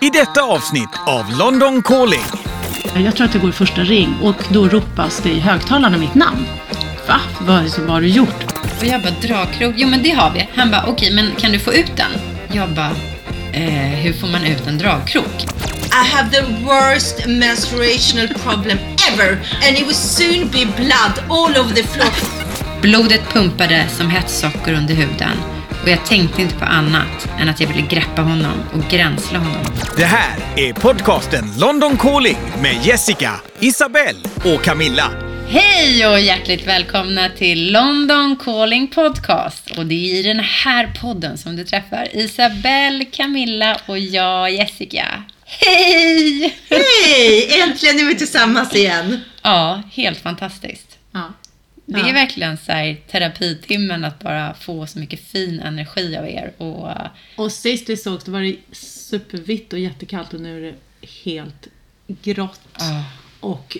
I detta avsnitt av London Calling. Jag tror att det går i första ring och då ropas det i högtalarna mitt namn. Va? Vad, vad har du gjort? Och jag bara, dragkrok? Jo men det har vi. Han bara, okej men kan du få ut den? Jag bara, eh, hur får man ut en dragkrok? I have the worst menstruational problem ever and it will soon be blood all over the floor. Blodet pumpade som hett socker under huden. Och jag tänkte inte på annat än att jag ville greppa honom och gränsla honom. Det här är podcasten London Calling med Jessica, Isabelle och Camilla. Hej och hjärtligt välkomna till London Calling Podcast. Och det är i den här podden som du träffar Isabelle, Camilla och jag, Jessica. Hej! Hej! Äntligen är vi tillsammans igen. Ja, helt fantastiskt. Ja. Det Ja. är verkligen så här terapitimmen att bara få så mycket fin energi av er. Och, uh, Och sist vi sågs då var det supervitt och jättekallt och nu är det helt grått. Ah. Och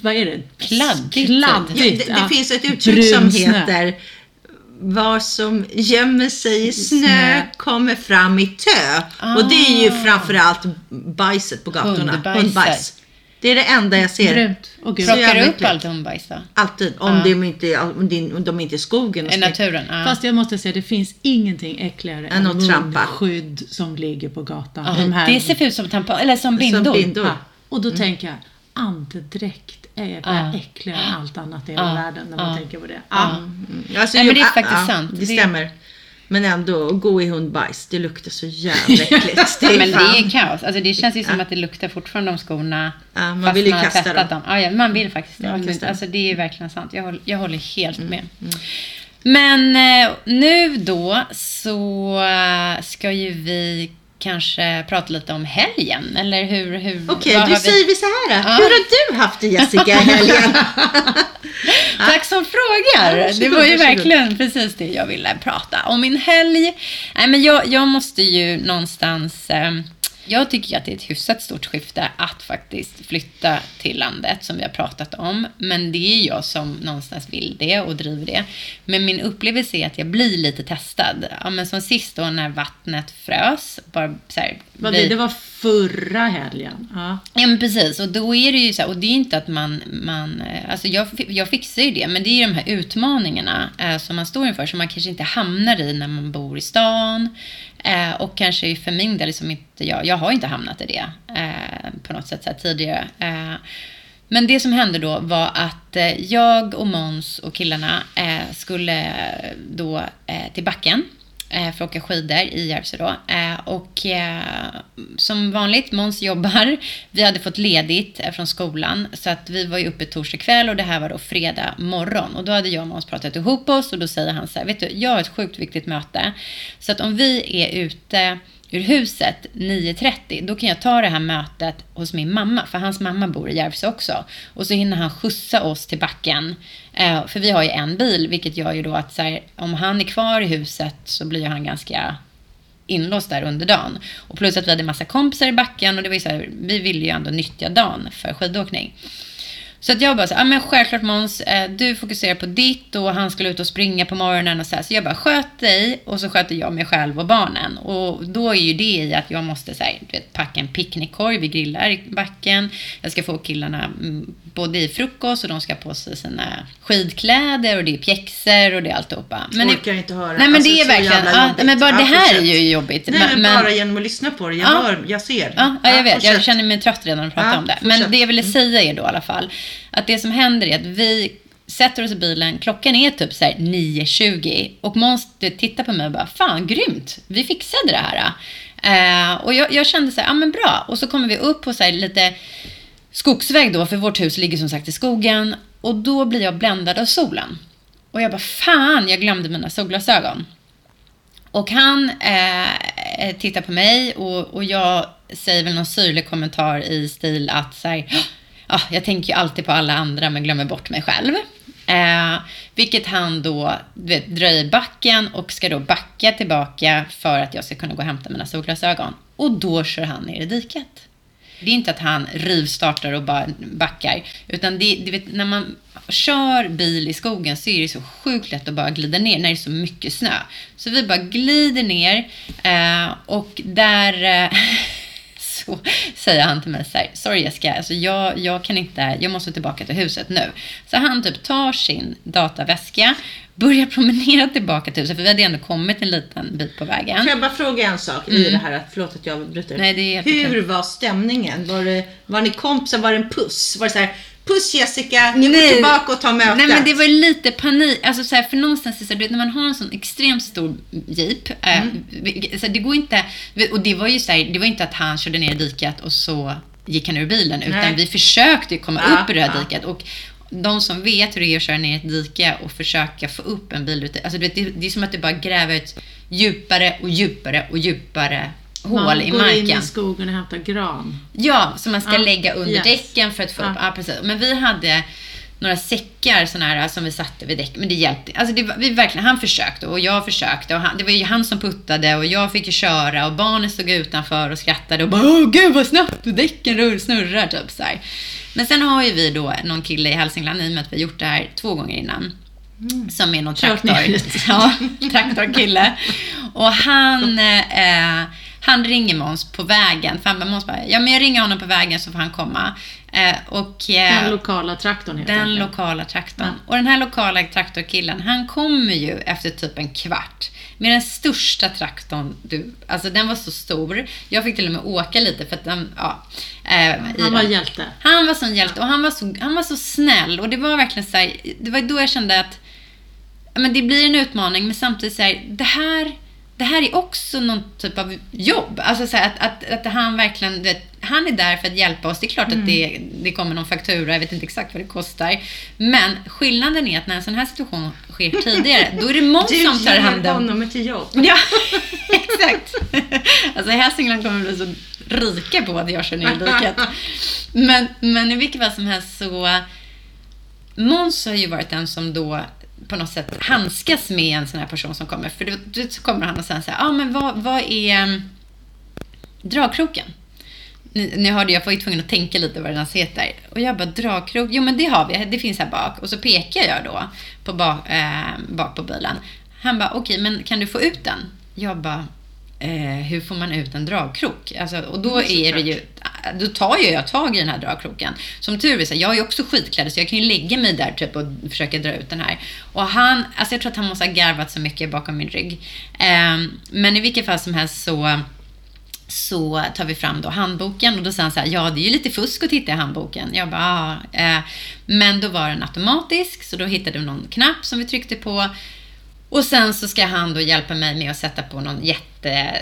vad är det? Kladdigt. Kladdigt. Ja, det, det ja. finns ett uttryck som heter vad som gömmer sig i snö Snö. kommer fram i tö. Och det är ju framförallt bajset på gatorna. Hundbajs. Det är det enda jag ser. Brunt och gult. Så plockar du upp allt hundbajs då? Alltid. Om, de inte, om, de, om de inte är i skogen. och I naturen? Ja. Fast jag måste säga, det finns ingenting äckligare Än än att trampa. munskydd som ligger på gatan. Ja, De här- Det ser ut som tampong, eller som bindor. bindor. Ja. Och då tänker jag, andedräkt är Ja. äckligare än allt annat i hela Ja. världen när man Ja. tänker på det. Ja. Mm. Alltså, Nej, men det är ah, faktiskt ah, sant. Det, Det- stämmer. Men ändå, gå i hundbajs, det luktar så jävla äckligt. Det Men det är kaos. Alltså det känns ju som att det luktar fortfarande om skorna. Ja, man fast vill ju man har kasta dem. dem. Ja, ja, man vill faktiskt faktiskt. det. Alltså det är verkligen sant. Jag håller, jag håller helt Mm, med. Men eh, nu då så eh, ska ju vi kanske prata lite om helgen. Eller hur? hur Okej, vad då vi- säger vi så här. då. Ja. Hur har du haft det Jessica i helgen? Tack som frågar. Ja, det var ju verkligen precis det jag ville prata om. Min helg. Nej, men jag, jag måste ju någonstans... Eh, jag tycker att det är ett hyfsat stort skifte att faktiskt flytta till landet som vi har pratat om. Men det är jag som någonstans vill det och driver det. Men min upplevelse är att jag blir lite testad. Ja, men som sist då när vattnet frös. Bara så här, Vad vi- det, var förra helgen. Ja. Ja men precis, och då är det ju så här, och det är inte att man, man eh, alltså jag, jag fixar ju det, men det är ju de här utmaningarna eh, som man står inför som man kanske inte hamnar i när man bor i stan. Eh, och kanske för min del, liksom inte jag, jag har inte hamnat i det eh, på något sätt så här, tidigare. Eh, men det som hände då var att eh, jag och Måns och killarna eh, skulle då eh, till backen eh, för att åka skidor i Järvsö då. Eh, och eh, som vanligt, Måns jobbar. Vi hade fått ledigt eh, från skolan så att vi var ju uppe torsdag kväll och det här var då fredag morgon. Och då hade jag och Måns pratat ihop oss och då säger han så här, vet du, jag har ett sjukt viktigt möte. Så att om vi är ute ur huset 9.30, då kan jag ta det här mötet hos min mamma, för hans mamma bor i Järvsö också. Och så hinner han skjutsa oss till backen. Eh, för vi har ju en bil, vilket gör ju då att så här, om han är kvar i huset så blir han ganska inlåst där under dagen. Och plus att vi hade massa kompisar i backen och det var ju så här, vi ville ju ändå nyttja dagen för skidåkning. Så att jag bara så ja men självklart Måns, eh, du fokuserar på ditt och han skulle ut och springa på morgonen och så här. Så jag bara, sköt dig och så sköter jag mig själv och barnen. Och då är ju det i att jag måste så här, du vet, packa en picknickkorg, vi grillar i backen. Jag ska få killarna mm, både i frukost och de ska på sig sina skidkläder och det är pjäxor och det är alltihopa. Men Orkar inte höra. Nej men Alltså, det är verkligen, ja, men bara Ja, det här är ju jobbigt. Nej, men, bara genom att lyssna på det. Jag Ja. hör, jag ser. Ja, ja, jag vet. Jag fortsätt. känner mig trött redan jag pratar Ja, om det. fortsätt. Men det jag ville säga är då i alla fall att det som händer är att vi sätter oss i bilen, klockan är typ så här 9.20 och Måns tittar på mig och bara, fan grymt, vi fixade det här. Eh, och jag, jag kände så här, ja men bra. Och så kommer vi upp på så lite skogsväg då, för vårt hus ligger som sagt i skogen. Och då blir jag bländad av solen. Och jag bara, fan, jag glömde mina solglasögon. Och han eh, tittar på mig och, och jag säger väl någon syrlig kommentar i stil att så här, ah, jag tänker ju alltid på alla andra men glömmer bort mig själv. Eh, vilket han då vet, drar i backen och ska då backa tillbaka för att jag ska kunna gå och hämta mina solglasögon. Och då kör han ner i diket. Det är inte att han rivstartar och bara backar. Utan det, det vet, när man kör bil i skogen så är det så sjukt lätt att bara glida ner när det är så mycket snö. Så vi bara glider ner eh, och där... Eh, så säger han till mig så här, sorry Jessica, alltså jag, jag kan inte, jag måste tillbaka till huset nu. Så han typ tar sin dataväska, börjar promenera tillbaka till huset, för vi hade ändå kommit en liten bit på vägen. Kan jag bara fråga en sak i det här, att, förlåt att jag bryter. Mm. Nej, det är Hur okej. var stämningen? Var, det, var ni kompisar? Var det en puss? Var det så här, puss Jessica, nu går tillbaka och ta mötet? Nej men det var lite panik, alltså så här, för någonstans så här, när man har en sån extremt stor jeep, eh, vi- så det går inte, och det var ju så här, det var inte att han körde ner i diket och så gick han ur bilen, utan Nej. vi försökte komma Ja, upp ur det här ja. diket. Och de som vet hur det är att köra ner ett dike och försöka få upp en bil ute, alltså det, det är som att du bara gräver ett djupare och djupare och djupare hål Man i går in marken. i skogen och hämtar gran. Ja, som man ska Ja, lägga under yes. däcken för att få upp. Ja. Precis. Men vi hade några säckar såna här, som vi satte vid däck, men det hjälpte Alltså det, vi verkligen, han försökte och jag försökte och han, det var ju han som puttade och jag fick ju köra och barnen stod utanför och skrattade och bara Åh gud vad snabbt däcken rör, snurrar typ så här. Men sen har ju vi då någon kille i Hälsingland i och med att vi har gjort det här två gånger innan. Som är någon traktor. Ja, traktorkille. Och han, eh, han ringer Måns på vägen. För han bara, Måns bara, ja men jag ringer honom på vägen så får han komma. Eh, och, eh, Den lokala traktorn helt den enkelt. lokala traktorn. Och den här lokala traktorkillen, han kommer ju efter typ en kvart med den största traktorn. Du, alltså den var så stor. Jag fick till och med åka lite för att den, ja. Eh, Han var den. hjälte. Han var sån hjälte och han var så, han var så snäll och det var verkligen så här, det var då jag kände att ja, men det blir en utmaning men samtidigt så här, det här det här är också någon typ av jobb. Alltså så att, att, att han verkligen, du vet, han är där för att hjälpa oss. Det är klart att det, det kommer någon faktura, jag vet inte exakt vad det kostar. Men skillnaden är att när en sån här situation sker tidigare, då är det Måns Du som tar ger hand om honom till jobb. Ja, exakt. Alltså Hälsingland kommer bli så rika på att jag kör ner i diket. Men, men i vilket fall som helst så... Måns har ju varit den som då på något sätt handskas med en sån här person som kommer. För då, då kommer han och säger så här, ja ah, men vad, vad är mm, dragkroken? Ni, ni hörde, jag var ju tvungen att tänka lite vad den ens heter. Och jag bara, dragkrok? Jo men det har vi, det finns här bak. Och så pekar jag då på ba, eh, bak på bilen. Han bara, okej men kan du få ut den? Jag bara, eh, hur får man ut en dragkrok? Alltså, och då är det ju, då tar ju jag tag i den här dragkroken. Som tur är jag är också skitklädd så jag kan ju lägga mig där typ och försöka dra ut den här. Och han, alltså jag tror att han måste ha garvat så mycket bakom min rygg. Eh, men i vilket fall som helst så så tar vi fram då handboken och då säger han så här, ja det är ju lite fusk att titta i handboken. Jag bara, ja. Eh, men då var den automatisk så då hittade vi någon knapp som vi tryckte på. Och sen så ska han då hjälpa mig med att sätta på någon jätte,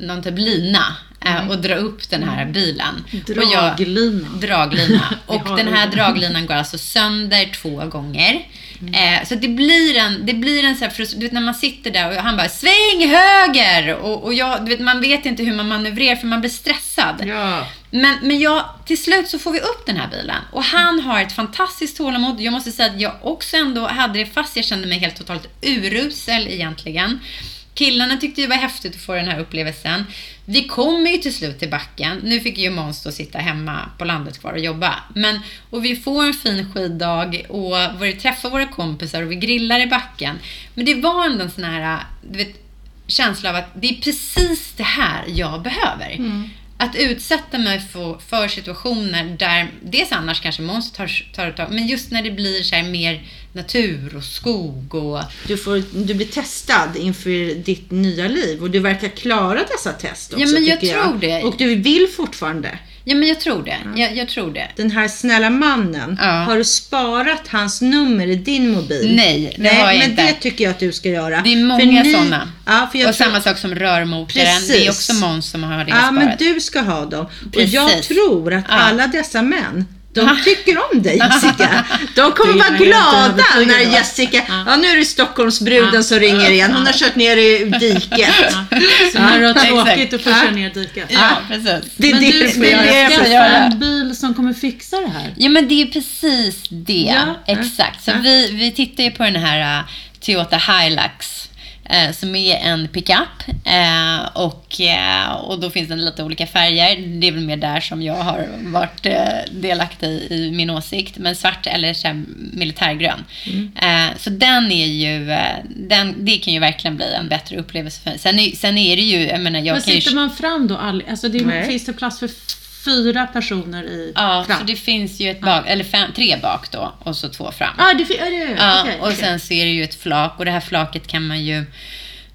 någon typ lina eh, och dra upp den här bilen. Och jag- Draglina. draglina. Och den här draglinan går alltså sönder två gånger. Eh, så det blir en, det blir en så här, du vet när man sitter där och han bara sväng höger! Och, och jag, du vet, man vet inte hur man manövrerar för man blir stressad. Ja. Men, men jag, till slut så får vi upp den här bilen. Och han har ett fantastiskt tålamod. Jag måste säga att jag också ändå hade det fast jag kände mig helt totalt urusel egentligen. Killarna tyckte det var häftigt att få den här upplevelsen. Vi kommer ju till slut till backen. Nu fick ju Måns då sitta hemma på landet kvar och jobba. Men, och vi får en fin skiddag och vi träffar våra kompisar och vi grillar i backen. Men det var ändå en sån här, du vet, känsla av att det är precis det här jag behöver. Mm. Att utsätta mig för, för situationer där, dels annars kanske Måns tar, tar tag, men just när det blir så mer natur och skog och... Du, får, du blir testad inför ditt nya liv och du verkar klara dessa test också, Ja, men jag tycker tror det. Och du vill fortfarande. Ja, men jag tror det. Jag, jag tror det. Den här snälla mannen, Ja. har du sparat hans nummer i din mobil? Nej, det Nej, har jag men inte. det tycker jag att du ska göra. Det är många ni- sådana. Ja, för jag och tror, samma sak som rörmokaren. Det är Precis. också Måns som har det Ja, sparat. men du ska ha dem. Precis. Och jag tror att Ja. alla dessa män, de tycker om dig Jessica. De kommer vara glada när? Jessica, Ja. nu är det Stockholmsbruden som ringer igen. Hon har kört ner i diket. Så när du har tråkigt och får köra ner diket. Ja, precis. Det är Men det du, ska jag skaffa en bil som kommer fixa det här? Ja, men det är precis det. Exakt. Så vi, vi tittar ju på den här uh, Toyota Hilux. Eh, som är en pickup. Eh, och, eh, och då finns det lite olika färger. Det är väl mer där som jag har varit eh, delaktig i min åsikt. Men svart eller så här, militärgrön. Eh, så den är ju, den, det kan ju verkligen bli en bättre upplevelse för mig. Sen, är- sen är det ju, jag menar, jag Men kan ju... sitter man fram då? All, alltså det, Nej. finns det plats för fyra personer i Ja, fram? så det finns ju ett bak, eller fem, tre bak då och så två fram. Ah, det, är det, Ja, okej, och okej. sen så är det ju ett flak och det här flaket kan man ju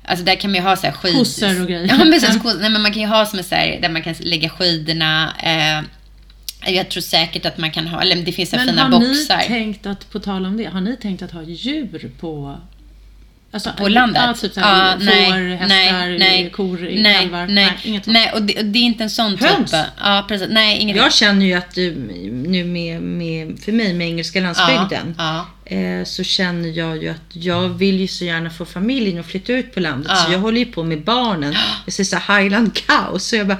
Alltså där kan man ju ha så här skid... Kossor och grejer. Ja, men precis. Kossor. Nej, men man kan ju ha som så här, där man kan lägga skidorna. Eh, jag tror säkert att man kan ha, eller det finns så här Men fina har boxar. ni tänkt att, på tal om det, har ni tänkt att ha djur på Alltså, På landet? Ja, typ såhär, Ja, får, hästar, kor, nej, kalvar? Nej, inget sånt. nej och, det, och det är inte en sån Höns? typ. Ja, precis. Nej, inget Jag känner ju att du, nu med, med, för mig med engelska landsbygden, Ja, eh, så känner jag ju att jag vill ju så gärna få familjen att flytta ut på landet. Ja. Så jag håller ju på med barnen. Jag ser så här Highland cow. Så jag bara,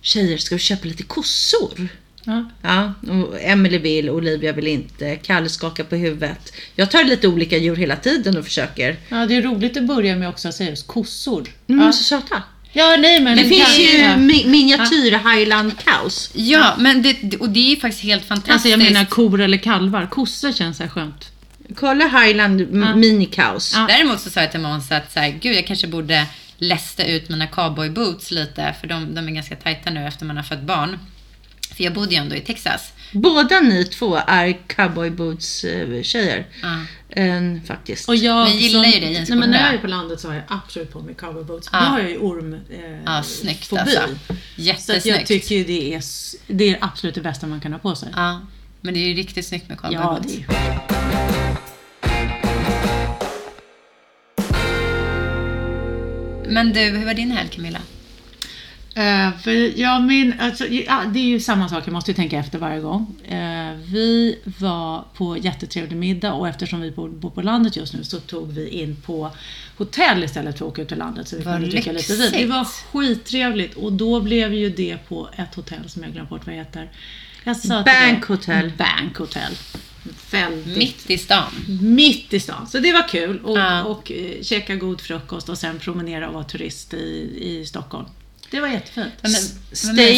tjejer ska vi köpa lite kossor? Ja. Ja, och Emily vill, Olivia vill inte, Kalle skakar på huvudet. Jag tar lite olika djur hela tiden och försöker. ja, det är roligt att börja med också att säga just kossor. Är Ja. så söta. ja, nej men... Det finns ju Ja. mi- miniatyr Highland cows. ja men det, och det är ju faktiskt helt fantastiskt. Alltså jag menar kor eller kalvar. Kossor känns så här skönt. Kolla Highland mini cows. Ja. Däremot så sa jag till Måns att så här, gud, jag kanske borde lästa ut mina cowboyboots lite, för de, de är ganska tajta nu efter man har fött barn. För jag bodde ju ändå i Texas. Båda ni två är cowboy boots eh, tjejer. Ja. Eh, faktiskt. Och jag Men gillar ju det en Nej, men när jag är på landet så har jag absolut på mig cowboy boots. Ja. Nu har jag ju orm... Eh, Ja, snyggt fobi. alltså. Så att jag Jättesnyggt. tycker ju det är, det är absolut det bästa man kan ha på sig. Ja, men det är ju riktigt snyggt med Ja, cowboyboots. det är Men du, hur var din helg Camilla? Eh, för jag min, alltså, ja, det är ju samma sak, jag måste ju tänka efter varje gång. Eh, vi var på jättetrevlig middag och eftersom vi bor, bor på landet just nu så tog vi in på hotell istället för att åka ut till landet. Så vi Vad kunde dricka lite vin. Det var skittrevligt och då blev ju det på ett hotell som jag glömt bort vad det heter. Jag sa Bank Hotel. Bank Hotel. Väldigt Mitt i stan. mitt i stan. Så det var kul. Och, Ja. och eh, käka god frukost och sen promenera och vara turist i, i Stockholm. Det var jättefint. Men.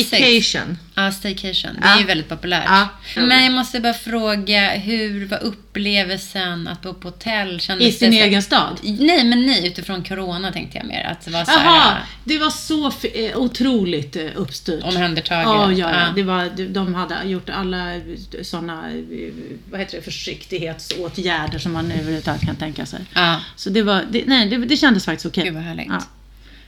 Staycation. Ja, staycation. Det Ja. är ju väldigt populärt. Ja. Men jag måste bara fråga, hur var upplevelsen att bo på hotell? Kändes I sin egen stad. Nej, men nej, utifrån corona tänkte jag mer. Att det var så Jaha, här, det var så eh, otroligt eh, uppstyrt. omhändertaget. Ja, ja, ja. Det var, de- de hade gjort alla sådana vad heter det, försiktighetsåtgärder som man överhuvudtaget kan tänka sig. Ja, Så det, var, det, nej, det, det kändes faktiskt okej. gud vad härligt. Ja.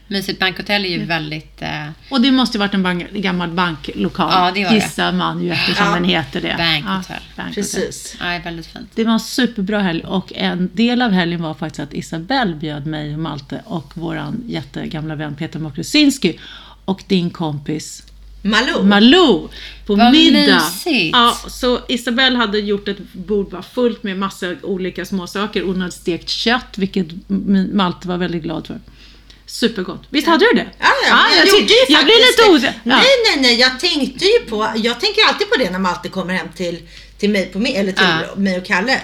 Mysigt bankhotell är ju väldigt... Eh, Och det måste ju varit en bank, gammal banklokal, Ja, det var det. gissar man ju eftersom Ja. den heter det. Bankhotel. Ja, bankhotel. Precis. ja, väldigt fint. Det var en superbra helg och en del av helgen var faktiskt att Isabelle bjöd mig och Malte och våran jättegamla vän Peter Mokrusinski och din kompis Malou. Malou på Vad middag. mysigt. Ja, så Isabelle hade gjort ett bord bara fullt med massa olika småsaker. Hon hade stekt kött, vilket Malte var väldigt glad för. Supergott. Visst hade du det? Ja, ja, jag, jag, gjorde ju ty- jag blir faktiskt lite osäker. Ja. Nej, nej, nej. Jag tänkte ju på, jag tänker alltid på det när Malte kommer hem till, till mig, på mig, eller till Ja. mig och Kalle.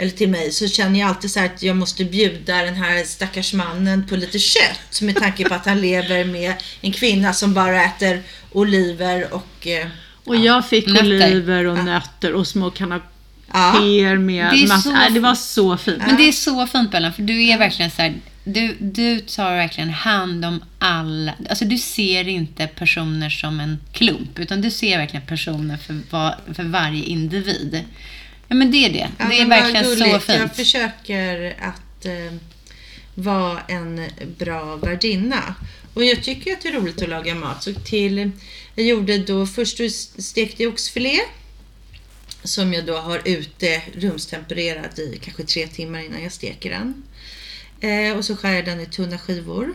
Eller till mig. Så känner jag alltid så här att jag måste bjuda den här stackars mannen på lite kött. Med tanke på att han lever med en kvinna som bara äter oliver och eh, Och jag fick Nötter. oliver och nötter och små Ja. kanapéer med Det är massa, så nej, det var så fint. Men det är så fint Bellan, för du är verkligen så här, du, du tar verkligen hand om alla. Alltså du ser inte personer som en klump, utan du ser verkligen personer för, var, för varje individ. Ja men det är det. Ja, det är verkligen så gulligt. Jag fint. försöker att eh, vara en bra värdinna. Och jag tycker att det är roligt att laga mat. Så till, jag gjorde då, först stekte jag oxfilé. Som jag då har ute rumstempererat i kanske tre timmar innan jag steker den. Eh, och så skär jag den i tunna skivor.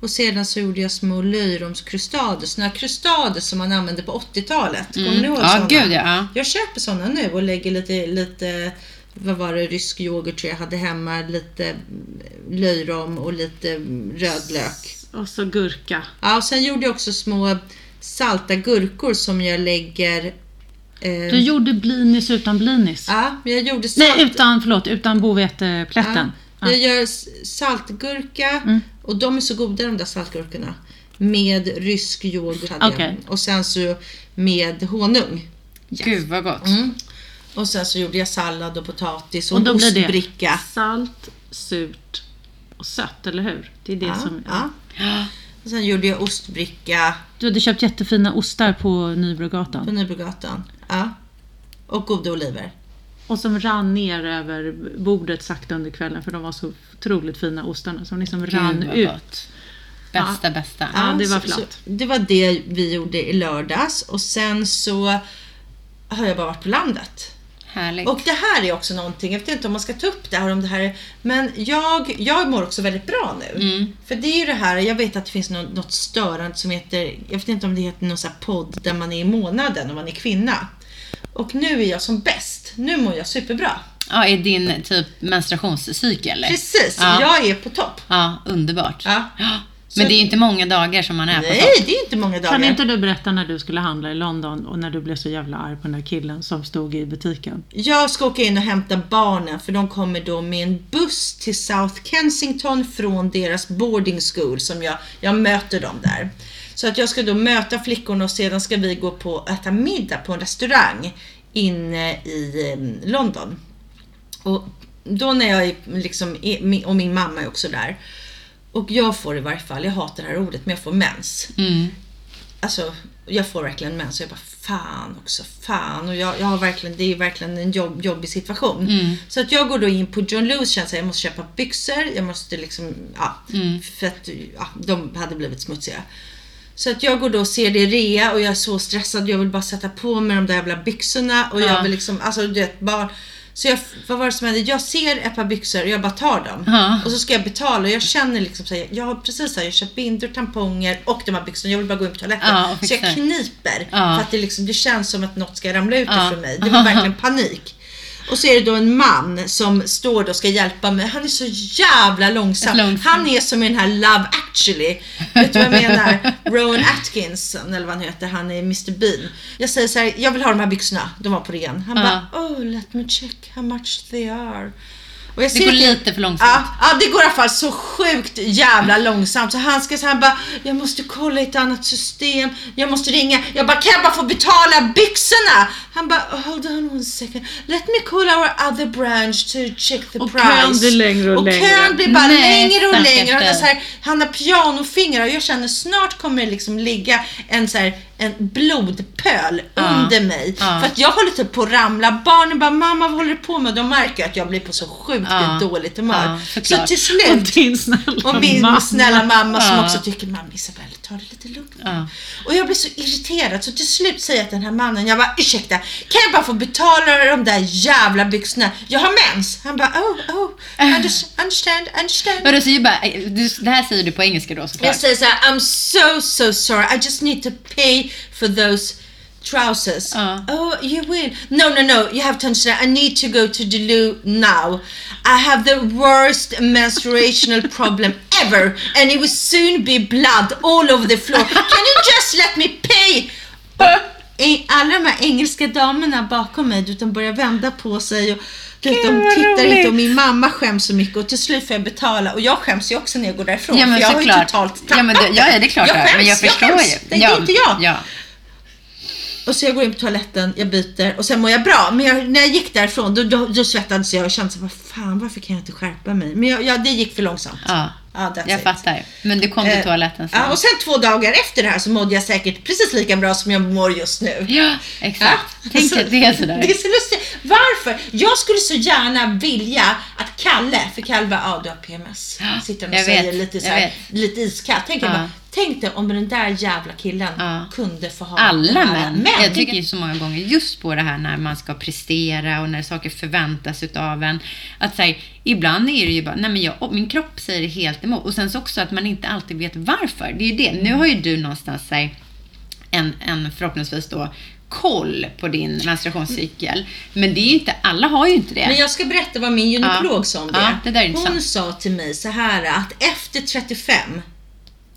Och sedan så gjorde jag små löjromskrustader, såna krustader som man använde på 80-talet. Kommer ni ihåg Mm. Ja, såna? gud ja. ja. Jag köper sådana nu och lägger lite, lite vad var det, rysk yoghurt tror jag hade hemma, lite mm, löjrom och lite mm, rödlök. Och så gurka. Ja, och sen gjorde jag också små salta gurkor som jag lägger... Eh, Du gjorde blinis utan blinis. ja, men jag gjorde salt... Nej, utan, förlåt, utan boveteplätten. Jag gör saltgurka och de är så goda de där saltgurkorna. Med rysk yoghurt hade Okej. jag. Och sen så med honung. Gud vad gott. Mm. Och sen så gjorde jag sallad och potatis och, Och då en blir det ostbricka. salt, surt och sött, eller hur? Det är det Ja, som... ja. Ja. Och sen gjorde jag ostbricka Du hade köpt jättefina ostar på på Nybrogatan. Nybrogatan. Ja. Och goda oliver. Och som rann ner över bordet sakta under kvällen för de var så otroligt fina ostarna som liksom rann vad ut. gott. Bästa, bästa. Ja, det var flott. Det var det vi gjorde i lördags och sen så har jag bara varit på landet. Härligt. Och det här är också någonting, jag vet inte om man ska ta upp det här om det här är- men jag, jag mår också väldigt bra nu. Mm. För det är ju det här, jag vet att det finns något, något störande som heter, jag vet inte om det heter någon sån här podd där man är i månaden och man är kvinna. Och nu är jag som bäst, nu mår jag superbra. Ja, är din typ menstruationscykel? Precis, Ja. jag är på topp. Ja, underbart. Ja. Men det är inte många dagar som man är på Nej, topp. det är inte många dagar. Kan inte du berätta när du skulle handla i London och när du blev så jävla arg på den där killen som stod i butiken? Jag ska åka in och hämta barnen för de kommer då med en buss till South Kensington från deras boarding school som jag, jag möter dem där. Så att jag ska då möta flickorna och sedan ska vi gå på äta middag på en restaurang inne i eh, London. Och då när jag liksom, och min mamma är också där. Och jag får i varje fall, jag hatar det här ordet, men jag får mens. Mm. Alltså, jag får verkligen mens och jag bara fan också, fan. Och jag, jag har verkligen, det är verkligen en jobb, jobbig situation. Mm. Så att jag går då in på John Lewis att jag måste köpa byxor, jag måste liksom, ja, Mm. för att ja, de hade blivit smutsiga. Så att jag går då och ser det i rea och jag är så stressad, jag vill bara sätta på mig de där jävla byxorna och Ja. jag vill liksom, alltså du vet, bara så jag, vad var det som hände? Jag ser ett par byxor och jag bara tar dem. Ja. Och så ska jag betala och jag känner liksom så här, jag har precis här, jag köpt bindor, tamponger och de här byxorna. Jag vill bara gå in på toaletten. Ja, så jag kniper. För att det, liksom, det känns som att något ska ramla ut Ja. ifrån mig. Det var verkligen panik. Och så är det då en man som står då och ska hjälpa mig. Han är så jävla långsam. Han är som i den här Love actually. Vet du vad jag menar? Rowan Atkinson eller vad han heter. Han är Mr Bean. Jag säger så här, jag vill ha de här byxorna. De var på ren. Han Ja. bara, oh let me check how much they are. Och jag Det går lite för långsamt. Ja, ja, det går i alla fall så sjukt jävla långsamt. Så han ska så bara, jag måste kolla i ett annat system. Jag måste ringa. Jag bara, kan jag bara få betala byxorna? Han bara, hold on one second. Let me call our other branch to check the Och price. kön blir längre och och längre. kön blir bara Nej, längre och längre. Han, så här, han har pianofingrar och jag känner snart kommer det liksom ligga en, så här, en blodpöl Ja. under mig. Ja. För att jag håller typ på att ramla. Barnen bara, mamma vad håller du på med? De märker att jag blir på så sjukt Ja. dåligt humör. Ja, så till Och slut din snälla och min mamma. snälla mamma som också tycker mamma Isabelle ta det lite lugnt nu." Ja. Och jag blir så irriterad så till slut säger jag till den här mannen, jag bara ursäkta, kan jag bara få betala de där jävla byxorna? Jag har mens. Han bara oh, oh, under- understand, understand. Vadå, så ju bara, det här säger du på engelska då såklart? Jag säger så här, I'm so so sorry, I just need to pay for those trousers. Ja. Oh, you will. No, no, no, you have to understand, I need to go to loo now. I have the worst menstruational problem ever and it will soon be blood all over the floor. Can you just let me pay? Alla de här engelska damerna bakom mig, de börjar vända på sig och de tittar roligt. inte och min mamma skäms så mycket och till slut får jag betala och jag skäms ju också när jag går därifrån Ja, men för jag har ju totalt tappat Ja, men det- ja, ja, det är klart jag skäms, Men jag förstår skäms. ju. Det ja, är inte jag. Ja. Och så jag går in på toaletten, jag byter och sen mår jag bra. Men jag, när jag gick därifrån då, då, då svettades jag och kände så vad fan varför kan jag inte skärpa mig? Men jag, ja, det gick för långsamt. Ja, Ja, jag it. fattar. Men du kom till Eh, toaletten sen. Ja, och sen två dagar efter det här så mådde jag säkert precis lika bra som jag mår just nu. Ja, exakt. Tänk Så- att det är sådär. Det är så lustigt. Varför? Jag skulle så gärna vilja att Kalle, för Kalle bara, ja du har PMS. Sitter och jag säger vet, lite, så jag här, lite iskallt. Tänk, jag Ja. bara, tänk dig om den där jävla killen Ja. kunde få ha Alla här- män. Jag tycker ju så många gånger just på det här när man ska prestera och när saker förväntas utav en. Att säga, ibland är det ju bara, nej men jag, min kropp säger helt emot. Och sen så också att man inte alltid vet varför. Det är ju det. Nu har ju du någonstans säg, en, en förhoppningsvis då koll på din menstruationscykel. Men det är ju inte, alla har ju inte det. Men jag ska berätta vad min gynekolog Ja. sa om det. Ja, det Hon sa till mig så här att efter 35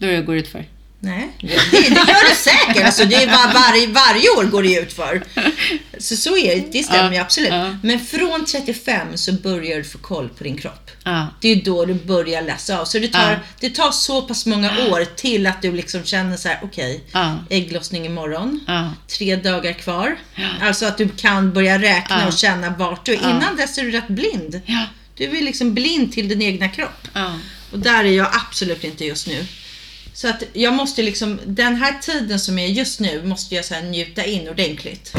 Då det går ut för. Nej, det, det gör det säkert. Alltså, det är var, varje, varje år går det ut för. Så så är det, det stämmer ju absolut. Men från 35 så börjar du få koll på din kropp. Det är då du börjar läsa av. Så det tar, det tar så pass många år till att du liksom känner så här: okej, Ja. ägglossning imorgon. Tre dagar kvar. Alltså att du kan börja räkna och känna vart du är. Innan dess är du rätt blind. Du är liksom blind till din egna kropp. Och där är jag absolut inte just nu. Så att jag måste liksom, den här tiden som är just nu måste jag så njuta in ordentligt.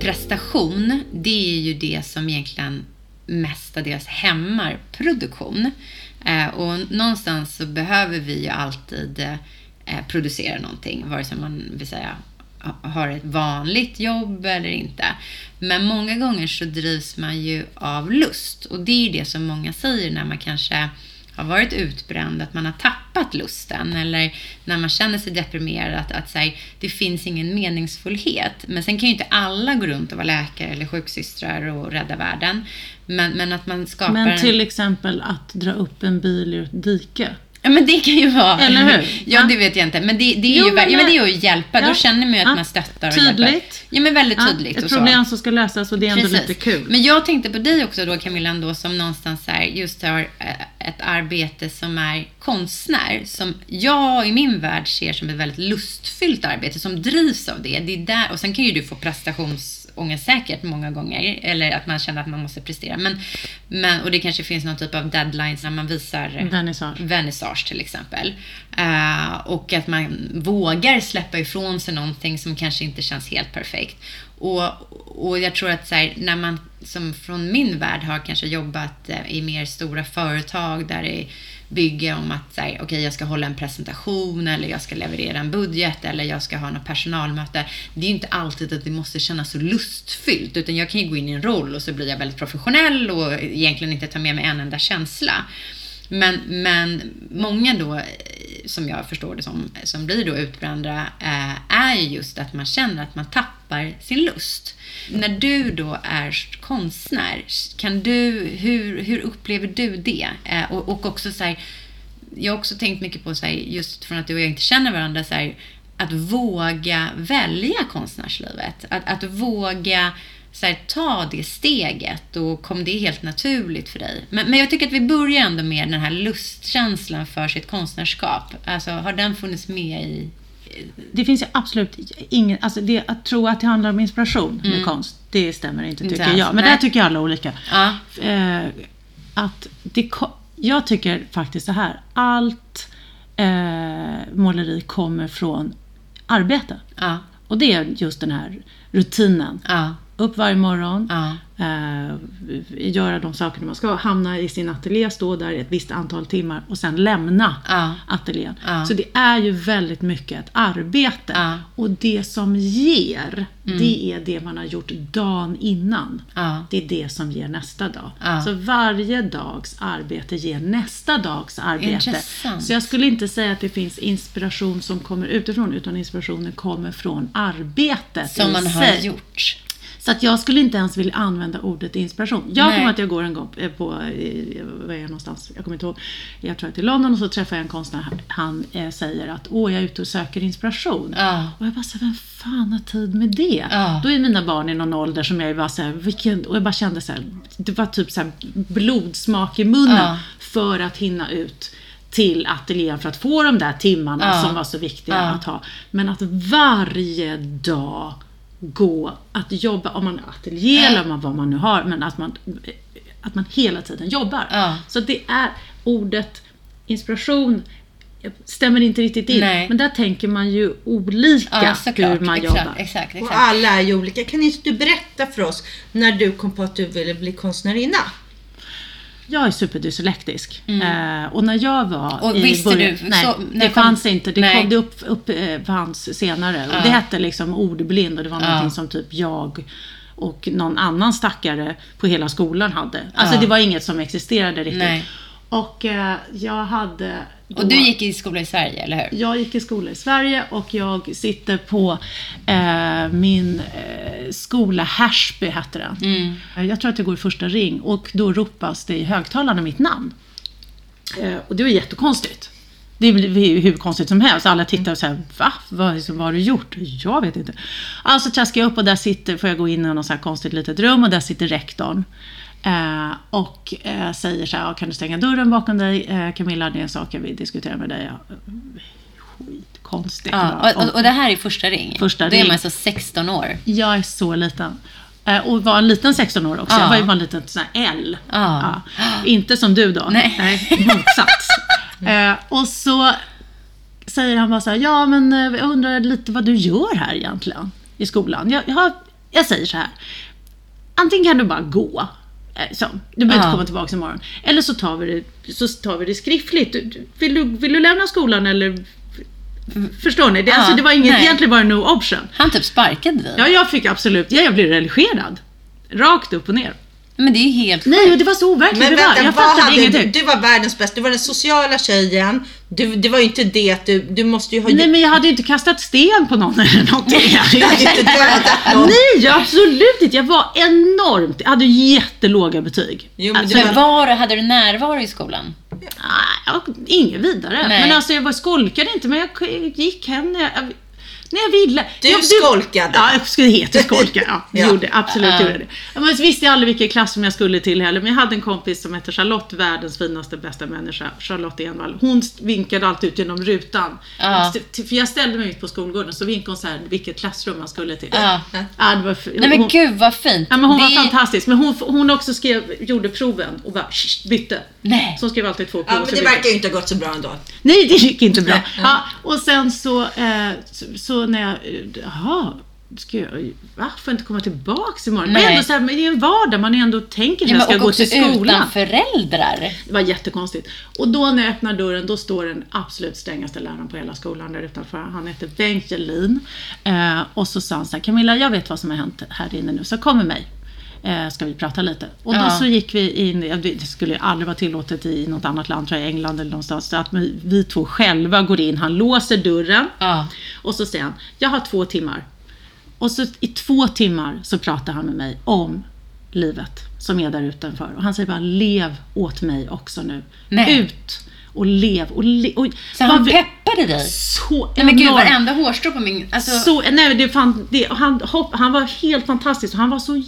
prestation, det är ju det som egentligen mestadels hämmar produktion. Eh, och någonstans så behöver vi ju alltid eh, producera någonting, vare sig man vill säga har ett vanligt jobb eller inte. Men många gånger så drivs man ju av lust och det är ju det som många säger när man kanske har varit utbränd, att man har tappat lusten eller när man känner sig deprimerad, att, att här, det finns ingen meningsfullhet. Men sen kan ju inte alla gå runt och vara läkare eller sjuksystrar och rädda världen. Men, men att man skapar Men till en... exempel att dra upp en bil ur ett dike. Ja men det kan ju vara... Eller hur? Ja, Ja. det vet jag inte. Men det, det är Jo, ju men ja, men det är ju att hjälpa. Ja. Då känner man ju att Ja. man stöttar och hjälper. Tydligt. Ja men väldigt Ja, tydligt ett problem som ska lösas och det är ändå Precis. lite kul. Men jag tänkte på dig också då Camilla ändå som någonstans här just har eh, ett arbete som är konstnär som jag i min värld ser som ett väldigt lustfyllt arbete som drivs av det. det är där, och sen kan ju du få prestationsångest säkert många gånger eller att man känner att man måste prestera. Men, men, och det kanske finns någon typ av deadlines när man visar Vernissage. vernissage till exempel. Eh, och att man vågar släppa ifrån sig någonting som kanske inte känns helt perfekt. Och, och jag tror att så här, när man som från min värld har kanske jobbat eh, i mer stora företag där det Bygge om att här, okay, jag ska hålla en presentation eller jag ska leverera en budget eller jag ska ha något personalmöte. Det är ju inte alltid att det måste kännas så lustfyllt utan jag kan ju gå in i en roll och så blir jag väldigt professionell och egentligen inte ta med mig en enda känsla. Men, men många då, eh, som jag förstår det som, som blir då utbrända, eh, är ju just att man känner att man tappar sin lust. När du då är konstnär, kan du, hur, hur upplever du det? Eh, och, och också så här, jag har också tänkt mycket på så här, just från att du och jag inte känner varandra, så här, att våga välja konstnärslivet. Att, att våga så här, ta det steget och kom det helt naturligt för dig? Men, men jag tycker att vi börjar ändå med den här lustkänslan för sitt konstnärskap. Alltså, har den funnits med i... Det finns ju absolut ingen, alltså det, att tro att det handlar om inspiration med konst, det stämmer inte Inte tycker alls, jag. Men nej. där tycker jag alla olika. Ja. Eh, att det, jag tycker faktiskt så här, allt eh, måleri kommer från arbete. Ja, Och det är just den här rutinen. ja, Upp varje morgon, ja, eh, göra de sakerna man ska, hamna i sin ateljé, stå där ett visst antal timmar och sen lämna ja, ateljén. Ja. Så det är ju väldigt mycket ett arbete. Ja. Mm. Och det som ger, det är det man har gjort dagen innan. Det är det som ger nästa dag. Så varje dags arbete ger nästa dags arbete. Intressant. Så jag skulle inte säga att det finns inspiration som kommer utifrån, utan inspirationen kommer från arbetet Som man har sig. gjort. Så att jag skulle inte ens vilja använda ordet inspiration. Jag kommer att jag går en gång eh, på, eh, vad är jag någonstans? Jag kommer inte ihåg. Jag tror att det är London och så träffar jag en konstnär. Han eh, säger att åh, jag är ute och söker inspiration. Ja. Och jag bara så här, vem fan har tid med det? Ja. Då är mina barn i någon ålder som jag är bara så här, vilken, och jag bara kände så här, det var typ så här blodsmak i munnen Ja. för att hinna ut till ateljén för att få de där timmarna som var så viktiga att ha. Men att varje dag gå, att jobba, om man har ateljé eller man, vad man nu har, men att man, att man hela tiden jobbar. Ja. Så det är ordet inspiration stämmer inte riktigt in. Nej. Men där tänker man ju olika Ja, såklart. hur man exakt, jobbar. Exakt, Och exakt. alla är ju olika. Kan inte du berätta för oss när du kom på att du ville bli konstnärinna? Jag är superdyslektisk. Eh, och när jag var Mm. Och i visste början, du- Nej, så- det kom- fanns inte. Det, Nej. kom, det upp, upp, eh, fanns senare. Och Ja. det hette liksom ordblind och det var Ja. någonting som typ jag och någon annan stackare på hela skolan hade. Alltså Ja. det var inget som existerade riktigt. Nej. Och eh, jag hade... Och du gick i skola i Sverige, eller hur? Jag gick i skola i Sverige och jag sitter på eh, min eh, skola, Härsby hette den. Mm. Eh, Jag tror att jag går i första ring och då ropas det i högtalarna mitt namn. Eh, och det var jättekonstigt. Det är hur konstigt som helst. Alla tittar och säger va? Vad, vad har du gjort? Jag vet inte. Alltså traskar jag upp och där sitter, får jag gå in i något så här konstigt litet rum och där sitter rektorn. Eh, och eh, säger så här, "Ja, kan du stänga dörren bakom dig? Eh, Camilla, det är en sak jag vill diskutera med dig. Skitkonstigt. Ja, och, och, och det här är första ring? Första Då är man alltså 16 år? Jag är så liten. Eh, Och var en liten 16 år också. Ja. Jag var ju bara en liten sån här L. Ja. Inte som du då. Nej. motsats. Eh, och så säger han bara så här, ja men eh, jag undrar lite vad du gör här egentligen i skolan. Jag, jag, jag säger så här, antingen kan du bara gå. Eh, Så, du behöver inte Ja. komma tillbaka imorgon. Eller så tar vi det, så tar vi det skriftligt. Vill du, vill du lämna skolan eller? Förstår ni? Det, Ja, alltså, det var inget, nej. egentligen bara no option. Han typ sparkade dig? Ja, jag fick absolut, ja, jag blev religerad. Rakt upp och ner. Men det är helt Nej, och det var så overkligt. Men det var, vänta, jag vad fattade hade, du, ingenting. du var världens bästa, du var den sociala tjejen. Du, det var ju inte det att du, du måste ju ha Nej, men jag hade ju inte kastat sten på någon eller någonting. Du hade inte dödat någon. Nej, absolut inte. Jag var enormt... Jag hade jättelåga betyg. Jo, men alltså, det Men var, hade du närvaro i skolan? nej, jag, inget vidare. Nej. Men alltså, jag var skolkade inte, men jag gick hem när jag, när jag ville. Du jag, skolkade. Ja, jag skulle heta skolka. Ja, Ja. gjorde, absolut Ja. gjorde det. Jag visste aldrig vilken klassrum jag skulle till heller, men jag hade en kompis som hette Charlotte, världens finaste, bästa människa, Charlotte Envall. Hon vinkade alltid ut genom rutan. Ja. För jag ställde mig ut på skolgården, så vinkade hon så här, vilket klassrum man skulle till. Ja. Ja, det var, Nej men gud vad fint. Ja, men hon Det var fantastisk. Men hon, hon också skrev, gjorde proven och bara shh, bytte. Nej. Så hon skrev alltid två prov. Ja, men det verkar ju inte ha gått så bra ändå. Nej, det gick inte bra. Ja, och sen så, eh, så, så när jag, jaha, ska jag, va? Får jag inte komma tillbaks imorgon? Men Nej. ändå så här, men det är en vardag, man ändå tänker att Ja, jag ska men, och gå till skolan. utan föräldrar. Det var jättekonstigt. Och då när jag öppnar dörren, då står den absolut strängaste läraren på hela skolan där utanför. Han heter Bengt Jelin. Eh, och så sa han så här, Camilla, jag vet vad som har hänt här inne nu, så kom med mig. Eh, ska vi prata lite? Och då Ja. så gick vi in, det skulle aldrig vara tillåtet i något annat land, tror jag, England eller någonstans, så att vi, vi två själva går in, han låser dörren Ja. och så säger han, jag har två timmar. Och så i två timmar så pratar han med mig om livet som är där utanför. Och han säger bara, lev åt mig också nu. Nej. Ut och lev. Och le och, Så han peppade dig? Så Nej men gud, enormt. varenda hårstrå på min... Alltså, Så, nej, det fan, det, han, hopp, han var helt fantastisk och han var så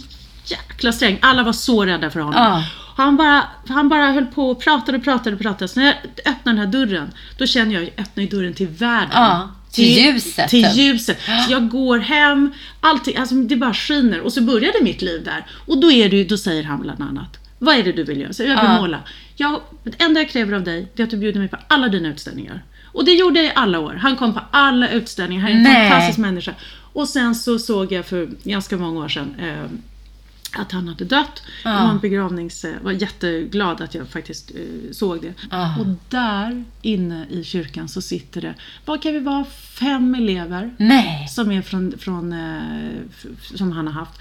jäkla sträng. Alla var så rädda för honom. Ja. Han, bara, han bara höll på och pratade och pratade och pratade. Så när jag öppnar den här dörren, då känner jag, jag öppnar dörren till världen. Ja, till ljuset. Till ljuset. Så jag går hem, allting, alltså det bara skiner. Och så började mitt liv där. Och då, är det, då säger han bland annat, vad är det du vill göra? Så jag vill Ja. måla. Jag, det enda jag kräver av dig, det är att du bjuder mig på alla dina utställningar. Och det gjorde jag i alla år. Han kom på alla utställningar. Han är en Nej. fantastisk människa. Och sen så såg jag för ganska många år sedan eh, att han hade dött. Ja. Det var en begravnings... var jätteglad att jag faktiskt eh, såg det. Ja. Och där inne i kyrkan så sitter det, vad kan vi vara, fem elever nej. som är från, från f- som han har haft.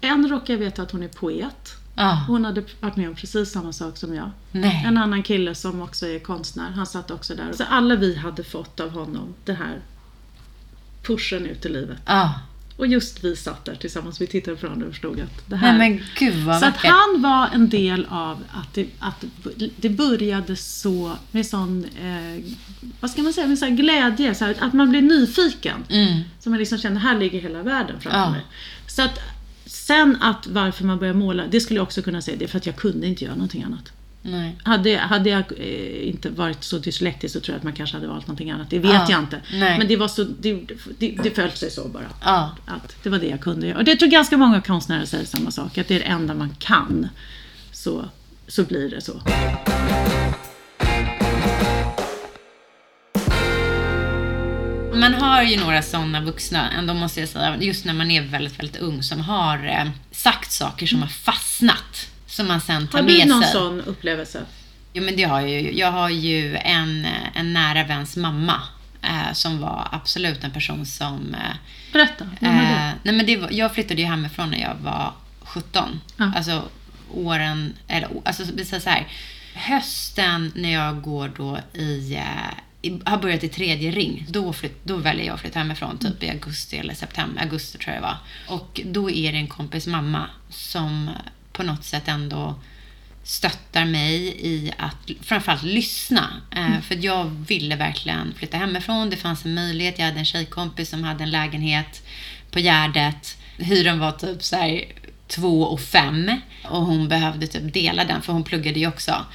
En råkar jag veta att hon är poet. Ja. Hon hade varit med om precis samma sak som jag. Nej. En annan kille som också är konstnär, han satt också där. Så alla vi hade fått av honom den här pushen ut i livet. Ja. Och just vi satt där tillsammans, vi tittade på varandra och förstod att det här... Nej gud vad så att han var en del av att det, att det började så med sån, eh, vad ska man säga, med sån glädje, så här, att man blir nyfiken. Mm. Så man liksom känner, här ligger hela världen framför Ja. mig. Så att sen att varför man börjar måla, det skulle jag också kunna säga, det är för att jag kunde inte göra någonting annat. Nej. Hade, hade jag eh, inte varit så dyslektisk så tror jag att man kanske hade valt någonting annat. Det vet Ja, jag inte. nej. Men det var så, det, det, det föll sig så bara. Ja. Att det var det jag kunde göra. Och det tror ganska många konstnärer säger samma sak. Att det är det enda man kan. Så, så blir det så. Man har ju några sådana vuxna, ändå måste jag säga, just när man är väldigt, väldigt ung, som har eh, sagt saker som har fastnat. Som man sen tar Har med du någon sig. sån upplevelse? Jo men det har jag ju. Jag har ju en, en nära väns mamma eh, som var absolut en person som... Eh, Berätta. Vem var det? eh, nej men det var, jag flyttade ju hemifrån när jag var 17. Ja. Alltså åren, eller alltså säger så här. hösten när jag går då i, eh, i har börjat i tredje ring, då, flytt, då väljer jag att flytta hemifrån typ i augusti eller september, augusti tror jag det var. Och då är det en kompis mamma som på något sätt ändå stöttar mig i att framförallt lyssna. Eh, För att jag ville verkligen flytta hemifrån. Det fanns en möjlighet. Jag hade en tjejkompis som hade en lägenhet på Gärdet. Hyran var typ så här två och fem och hon behövde typ dela den för hon pluggade ju också.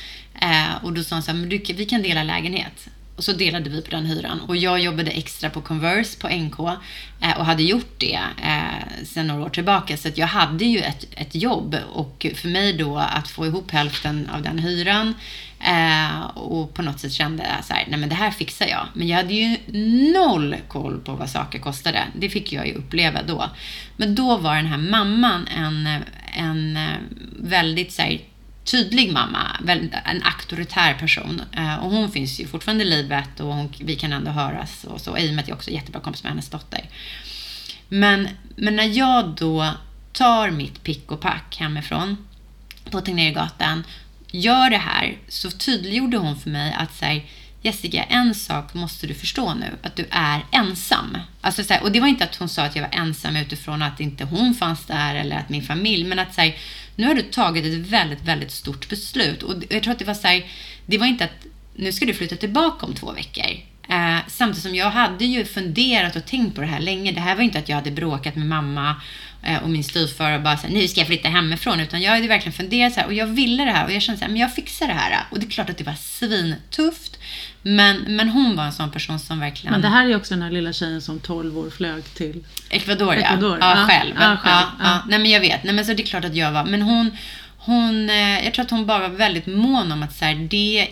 Eh, och då sa hon så här, men du, vi kan dela lägenhet. Och så delade vi på den hyran. Och jag jobbade extra på Converse på NK eh, och hade gjort det eh, sedan några år tillbaka. Så att jag hade ju ett, ett jobb och för mig då att få ihop hälften av den hyran eh, och på något sätt kände jag så här, nej men det här fixar jag. Men jag hade ju noll koll på vad saker kostade. Det fick jag ju uppleva då. Men då var den här mamman en, en eh, väldigt så här, tydlig mamma, en auktoritär person. Eh, och hon finns ju fortfarande i livet och hon, vi kan ändå höras och så, i och med att jag också är jättebra kompis med hennes dotter. Men, men när jag då tar mitt pick och pack hemifrån på Tegnérgatan, gör det här, så tydliggjorde hon för mig att så här, Jessica, en sak måste du förstå nu, att du är ensam. Alltså, så här, och det var inte att hon sa att jag var ensam utifrån att inte hon fanns där eller att min familj, men att så här, nu har du tagit ett väldigt, väldigt stort beslut. Och jag tror att det var så här, det var inte att nu ska du flytta tillbaka om två veckor. Eh, samtidigt som jag hade ju funderat och tänkt på det här länge. Det här var inte att jag hade bråkat med mamma eh, och min styvfar och bara så här, nu ska jag flytta hemifrån. Utan jag hade verkligen funderat så här och jag ville det här och jag kände så här, men jag fixar det här. Och det är klart att det var svintufft. Men, men hon var en sån person som verkligen... Men det här är också den här lilla tjejen som 12 år flög till. Ecuador, ja. Ecuador, ja. ja. själv. Ja, själv, Ja. Nej, men jag vet. Nej, men så det är klart att jag var. Men hon, hon eh, jag tror att hon bara var väldigt mån om att så här, det,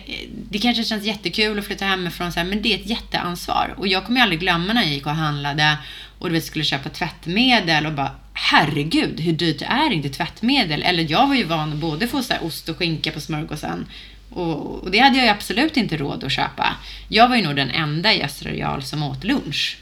det kanske känns jättekul att flytta hemifrån, så här, men det är ett jätteansvar. Och jag kommer aldrig glömma när jag gick och handlade och du vet, skulle köpa tvättmedel och bara herregud, hur dyrt är inte tvättmedel? Eller jag var ju van att både få så här, ost och skinka på smörgåsen och, och det hade jag ju absolut inte råd att köpa. Jag var ju nog den enda i Östra Real som åt lunch.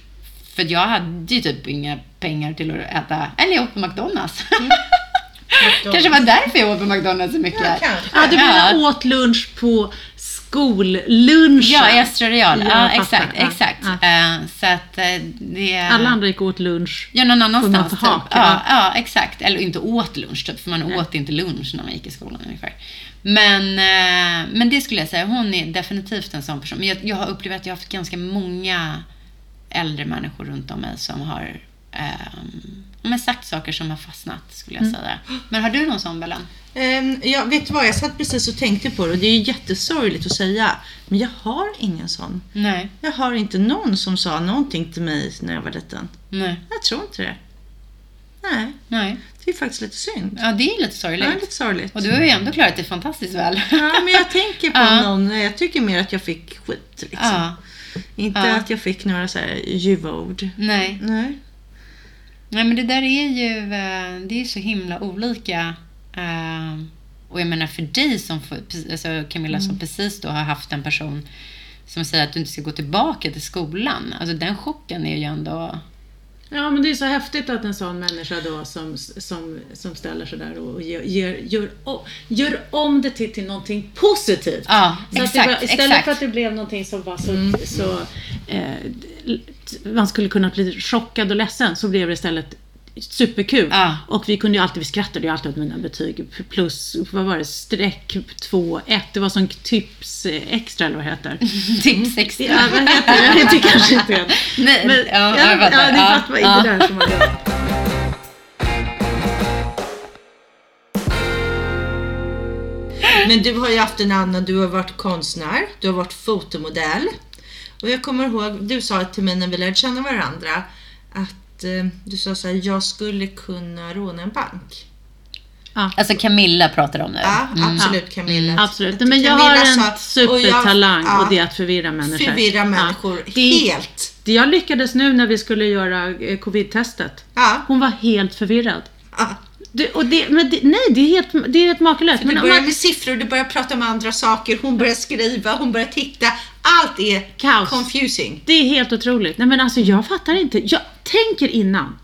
För jag hade ju typ inga pengar till att äta, eller jag åt på McDonalds. kanske var därför jag åt på McDonalds så mycket. Ja, kanske. Ja, du menar åt lunch på skollunchen? Ja, i Östra Real. Ja, Ja, exakt. Ja, exakt. ja. Eh, så att eh, det... Alla andra gick åt lunch. Ja, någon annanstans. Typ. Ja, ja. ja, exakt. Eller inte åt lunch, typ, för man åt inte lunch när man gick i skolan ungefär. Men, eh, men det skulle jag säga, hon är definitivt en sån person. Men jag, jag har upplevt att jag har haft ganska många äldre människor runt om mig som har men sagt saker som har fastnat, skulle jag säga. Men har du någon sån, Bellen? Ehm, ja, vet vad? Jag satt precis och tänkte på det och det är ju jättesorgligt att säga. Men jag har ingen sån. Nej. Jag har inte någon som sa någonting till mig när jag var liten. Nej. Jag tror inte det. Nej, Nej. det är faktiskt lite synd. Ja, det är lite Ja, sorgligt. lite sorgligt. Och du har ju ändå klarat det fantastiskt väl. Ja, men jag tänker på Ja. någon, jag tycker mer att jag fick skit liksom. Ja. Inte Ja. att jag fick några så här ljuva ord. Nej. Nej. Nej, men det där är ju eh, det är så himla olika. Eh, Och jag menar för dig som, alltså Camilla, som precis då har haft en person som säger att du inte ska gå tillbaka till skolan. Alltså den chocken är ju ändå... Ja, men det är så häftigt att en sån människa då som, som, som ställer sig där och gör, gör, gör, om det till, till någonting positivt. Ja, Så att exakt. var, istället exakt. för att det blev någonting som var så, så eh, man skulle kunna bli chockad och ledsen så blev det istället superkul. Ja. Och vi kunde ju alltid, vi skrattade ju alltid åt mina betyg. Plus, vad var det, streck 2, 1. Det var som tips eh, extra eller vad det heter. Tips extra. Ja, vad heter det? Jag vet det kanske inte heter. Nej, Men, ja, ja, jag fattar. ja, det Ja, fattar ja. inte där som man gör. Men du har ju haft en annan, du har varit konstnär, du har varit fotomodell. Och jag kommer ihåg, du sa till mig när vi lärde känna varandra att eh, du sa så här, jag skulle kunna råna en bank. Alltså Camilla pratar om nu. Ja, absolut Camilla. Mm, Absolut. Men jag Camilla har sa- en och jag- supertalang ja, och det är att förvirra människor. Förvirra människor Ja. Det, helt. det jag lyckades nu när vi skulle göra eh, covid-testet. Ja. Hon var helt förvirrad. ja. Det, och det, men det, nej, det är helt, det är helt makalöst. Du börjar man, med siffror, du börjar prata om andra saker, hon börjar skriva, hon börjar titta. Allt är Kaos. confusing. det är helt otroligt. Nej men alltså jag fattar inte. Jag tänker innan.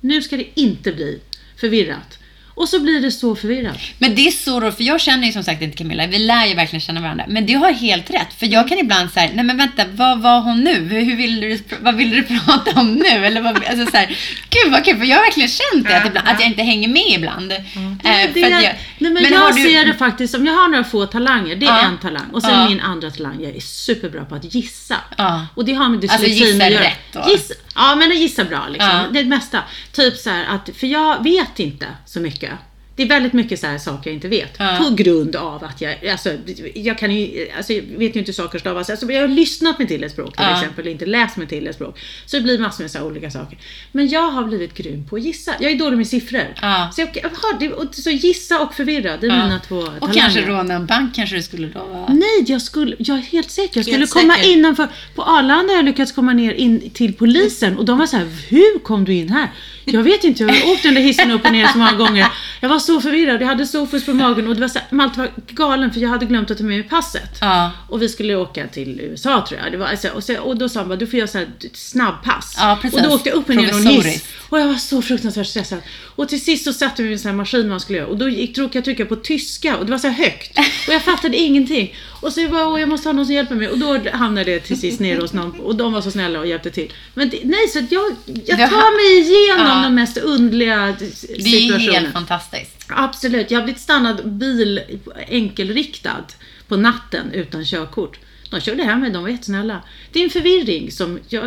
Nu ska det inte bli förvirrat. Och så blir det så förvirrat. Men det är så roligt, för jag känner ju som sagt inte Camilla, vi lär ju verkligen känna varandra. Men du har helt rätt, för jag kan ibland säga, nej men vänta, vad var hon nu? Hur, vill du, vad vill du prata om nu? Eller vad, alltså så här, gud vad kul, för jag har verkligen känt det, att, ibland, att jag inte hänger med ibland. Eh, det att är, jag- nej, men, men jag har du- ser det faktiskt som, jag har några få talanger, det är Ja. en talang. Och sen Ja. min andra talang, jag är superbra på att gissa. Ja. Och det har med Alltså, dyslexin gissa att göra. rätt då? Gissa, ja men att gissa bra liksom. Ja. Det mesta. Typ så här att, för jag vet inte så mycket. Det är väldigt mycket så här saker jag inte vet. Ja. På grund av att jag, alltså, jag kan ju, alltså, jag vet ju inte hur saker stavas. Alltså, jag har lyssnat mig till ett språk till Ja. exempel, inte läst mig till ett språk. Så det blir massor med så olika saker. Men jag har blivit grym på att gissa. Jag är dålig med siffror. Ja. Så, jag, och så gissa och förvirra, det är mina två Och talanger. kanske råna en bank kanske du skulle då vara. Nej, jag, skulle, jag är helt säker. Jag skulle Helt komma säker. innanför. På Arlanda har jag lyckats komma ner in till polisen och de var så här, hur kom du in här? Jag vet inte, jag har åkt den där hissen upp och ner så många gånger. Jag var så förvirrad, jag hade sofus på magen och det var så Malte var galen för jag hade glömt att ta med mig passet. Ja. Och vi skulle åka till USA tror jag. Det var, alltså, och, så, och då sa han bara, du får göra så här snabbpass. Ja, precis. Och då åkte jag upp och ner i någon hiss. Och jag var så fruktansvärt stressad. Och till sist så satte vi vid en sån här maskin man skulle göra. Och då gick, råkade jag trycka på tyska och det var så högt. Och jag fattade ingenting. Och så jag bara, åh, jag måste ha någon som hjälper mig. Och då hamnade det till sist ner hos någon. Och de var så snälla och hjälpte till. Men det, nej, så att jag, jag tar mig igenom Ja. de mest underliga Det är helt fantastiskt. Absolut. Jag har blivit stannad bil enkelriktad på natten utan körkort. De körde hem mig, de var jättesnälla. Det är en förvirring som jag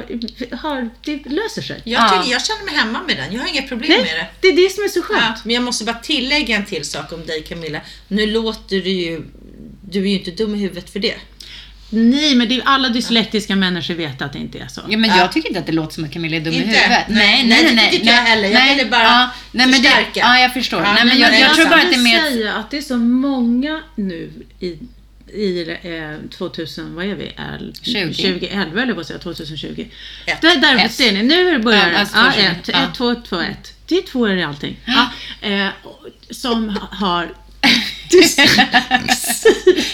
har, det löser sig. Jag, Ja. tycker, jag känner mig hemma med den. Jag har inga problem med det. Nej, det är det som är så skönt. Ja, men jag måste bara tillägga en till sak om dig Camilla. Nu låter du ju... Du är ju inte dum i huvudet för det. Nej, men det är, alla dyslektiska människor vet att det inte är så. Ja, men Ja. jag tycker inte att det låter som att Camilla är dum i Inte? huvudet. Nej, nej, det tycker inte jag heller. Jag nej, ville bara ja, nej, men det, förstärka. Ja, jag förstår. Ja, nej, men jag, det är jag tror bara att det är mer... Jag säga att det är så många nu i, i eh, 2000, vad är vi? El- 20. 2011 eller att säga, 2020. Ett. Där, där ser ni, nu börjar Ja, det. alltså Ja, 2020. ett, Ja. ett, två, två, ett. Det är två i allting. Ja, eh, som har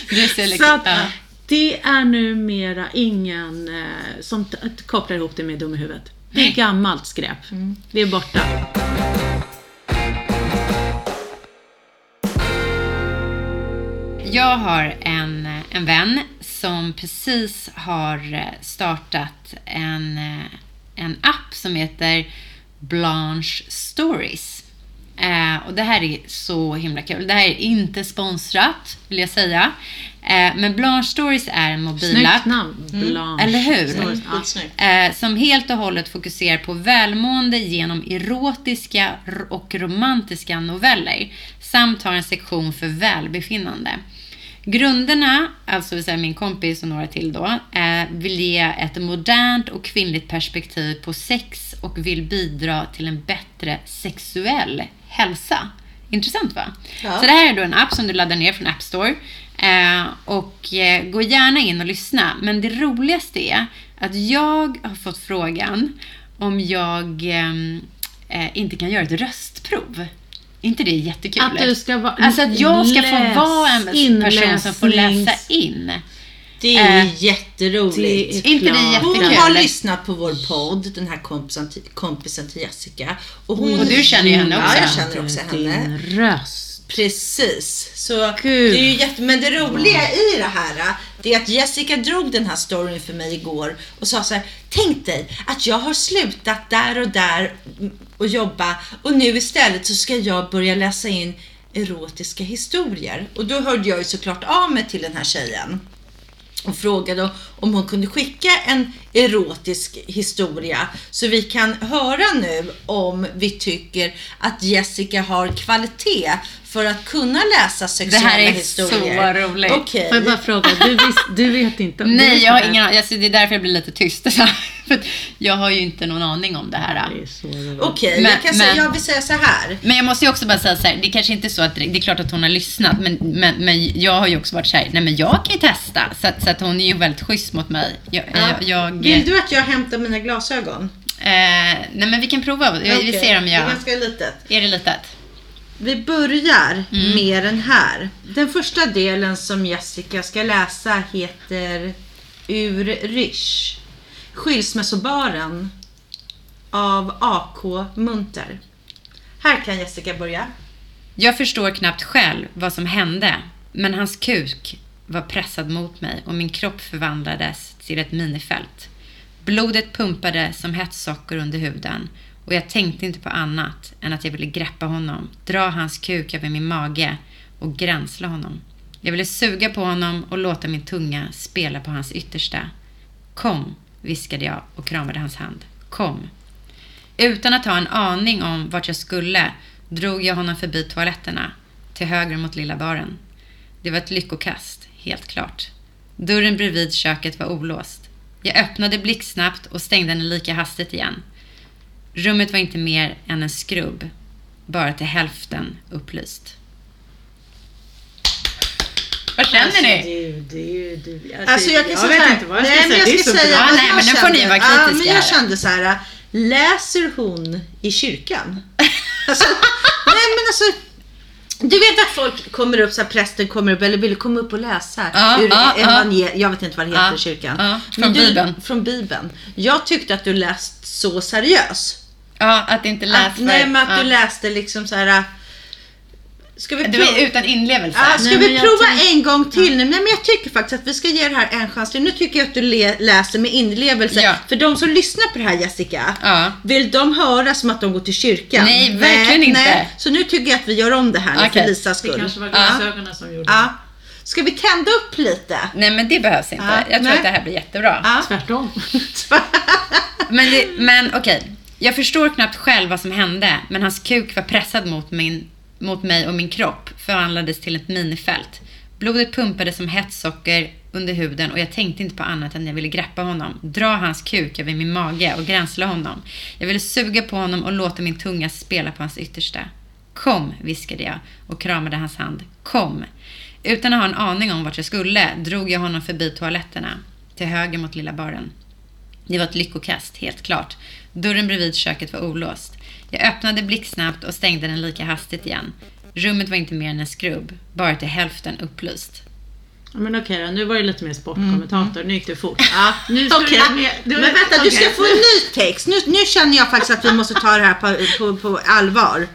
Du ser Så att det är numera ingen eh, som kopplar ihop det med dum i huvudet. Det är gammalt skräp. Det är borta. Jag har en, en vän som precis har eh, startat en, eh, en app som heter Blanche Stories. Eh, och det här är så himla kul. Det här är inte sponsrat, vill jag säga. Eh, men Blanche Stories är en mobilapp. Snyggt namn. Blanche. Eller hur? Stories. Ja. Eh, som helt och hållet fokuserar på välmående genom erotiska och romantiska noveller samt har en sektion för välbefinnande. Grunderna, alltså vill säga min kompis och några till då, eh, vill ge ett modernt och kvinnligt perspektiv på sex och vill bidra till en bättre sexuell hälsa. Intressant va? Ja. Så det här är då en app som du laddar ner från App Store. Eh, och eh, gå gärna in och lyssna. Men det roligaste är att jag har fått frågan om jag ehm, eh, inte kan göra ett röstprov. Inte det jättekul? Att du ska vara- Alltså att jag ska få vara en person som får läsa in. Det är Eh, jätteroligt. Det är Inte det klart. jättekul? Hon har lyssnat på vår podd, den här kompisen till, kompisen till Jessica. Och, hon, Och du känner ju henne också. Ja, jag känner också henne. Din röst. Precis. Så Gud. det är ju jätte... Men det roliga i det här det är att Jessica drog den här storyn för mig igår och sa så här. Tänk dig att jag har slutat där och där och jobba och nu istället så ska jag börja läsa in erotiska historier. Och då hörde jag ju såklart av mig till den här tjejen och frågade om hon kunde skicka en erotisk historia så vi kan höra nu om vi tycker att Jessica har kvalitet för att kunna läsa Det sexuella här är historier. så roligt. Okej. Får jag bara fråga, du, vis, du vet inte? du Nej, jag har ingen aning. Alltså, det är därför jag blir lite tyst. För jag har ju inte någon aning om det här. Det är så roligt. Okej, Men- jag, kan säga, men- jag vill säga så här. Men jag måste ju också bara säga så här, det kanske inte är så att, det är klart att hon har lyssnat, men, men, men jag har ju också varit så här, nej men jag kan ju testa. Så, att- så att hon är ju väldigt schysst mot mig. Jag, jag, jag, Vill du att jag hämtar mina glasögon? eh, nej men vi kan prova, vi, vi Okej, ser om Det jag... är ganska litet. Är det litet? Vi börjar Mm. med den här. Den första delen som Jessica ska läsa heter Ur Rish. Skilsmässobaren av AK Munter. Här kan Jessica börja. Jag förstår knappt själv vad som hände, men hans kuk var pressad mot mig och min kropp förvandlades till ett minifält. Blodet pumpade som hett socker under huden och jag tänkte inte på annat än att jag ville greppa honom, dra hans kuk över min mage och gränsla honom. Jag ville suga på honom och låta min tunga spela på hans yttersta. Kom, viskade jag och kramade hans hand. Kom. Utan att ha en aning om vart jag skulle drog jag honom förbi toaletterna, till höger mot lilla baren. Det var ett lyckokast, helt klart. Dörren bredvid köket var olåst. Jag öppnade blixtsnabbt och stängde den lika hastigt igen. Rummet var inte mer än en skrubb, bara till hälften upplyst. Vad känner ni? Du, du, du. Alltså jag kan jag säga vet här, inte vad jag nej, ska men säga. jag ska säga. Ja, nej, men nu får ni vara Ja, kritiska men jag kände så här, läser hon i kyrkan? Alltså, nej men alltså, du vet att folk kommer upp, så här, prästen kommer upp, eller vill komma upp och läsa Ja, ur ja. evangel- jag vet inte vad det heter i kyrkan. från du, Bibeln. Från Bibeln. Jag tyckte att du läst så seriös. Ja, att inte läsa nej men att du läste liksom så här. Ska vi Det prova? utan inlevelse. Ja, ska Nej, vi prova en gång till? Nej, men jag tycker faktiskt att vi ska ge det här en chans till. Nu tycker jag att du läser med inlevelse. Ja. För de som lyssnar på det här Jessica, Ja. vill de höra som att de går till kyrkan? Nej, verkligen inte. Så nu tycker jag att vi gör om det här nu Okej. för Lisas Det skull. kanske var Ja. glasögonen som gjorde Ja. Ska vi tända upp lite? Nej, men det behövs inte. Ja, jag tror nej. att det här blir jättebra. Ja. det. Tvärtom. Men, det, men okej, jag förstår knappt själv vad som hände, men hans kuk var pressad mot, min, mot mig och min kropp förvandlades till ett minifält. Blodet pumpade som hett socker under huden och jag tänkte inte på annat än att jag ville greppa honom, dra hans kuk över min mage och gränsla honom. Jag ville suga på honom och låta min tunga spela på hans yttersta. Kom, viskade jag och kramade hans hand. Kom. Utan att ha en aning om vart jag skulle drog jag honom förbi toaletterna, till höger mot lilla baren. Det var ett lyckokast, helt klart. Dörren bredvid köket var olåst. Jag öppnade blixtsnabbt och stängde den lika hastigt igen. Rummet var inte mer än en skrubb, bara till hälften upplyst. Ja, men okej då, nu var det lite mer sportkommentator. Nu gick det fort. Ja, Nu ska okej. du med- du- Men vänta, du ska få en ny text. Nu, nu känner jag faktiskt att vi måste ta det här på, på, på allvar.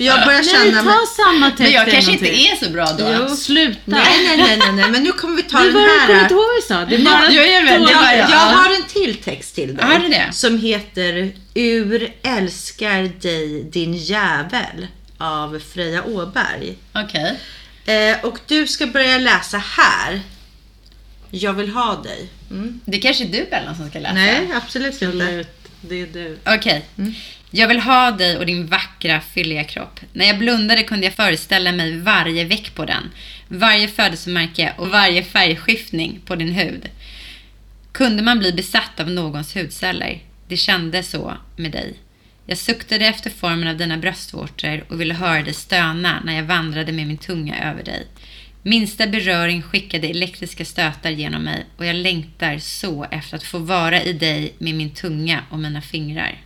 För jag börjar Nej, känna... ta samma text Men jag kanske inte är så bra då. Jo, sluta. Nej, nej, nej, nej, nej, men nu kommer vi ta Du den bara, här. kommer inte ihåg vad vi sa. Det är bara jag jag, jag. jag har en till text till dig. Har du det? Som heter Ur älskar dig din jävel av Freja Åberg. Okej. Eh, och du ska börja läsa här. Jag vill ha dig. Mm. Det kanske är du Bellan som ska läsa? Nej, absolut inte. Absolut. Det är du. Okej. Jag vill ha dig och din vackra, fylliga kropp. När jag blundade kunde jag föreställa mig varje veck på den. Varje födelsemärke och varje färgskiftning på din hud. Kunde man bli besatt av någons hudceller? Det kändes så med dig. Jag suktade efter formen av dina bröstvårtor och ville höra dig stöna när jag vandrade med min tunga över dig. Minsta beröring skickade elektriska stötar genom mig och jag längtar så efter att få vara i dig med min tunga och mina fingrar.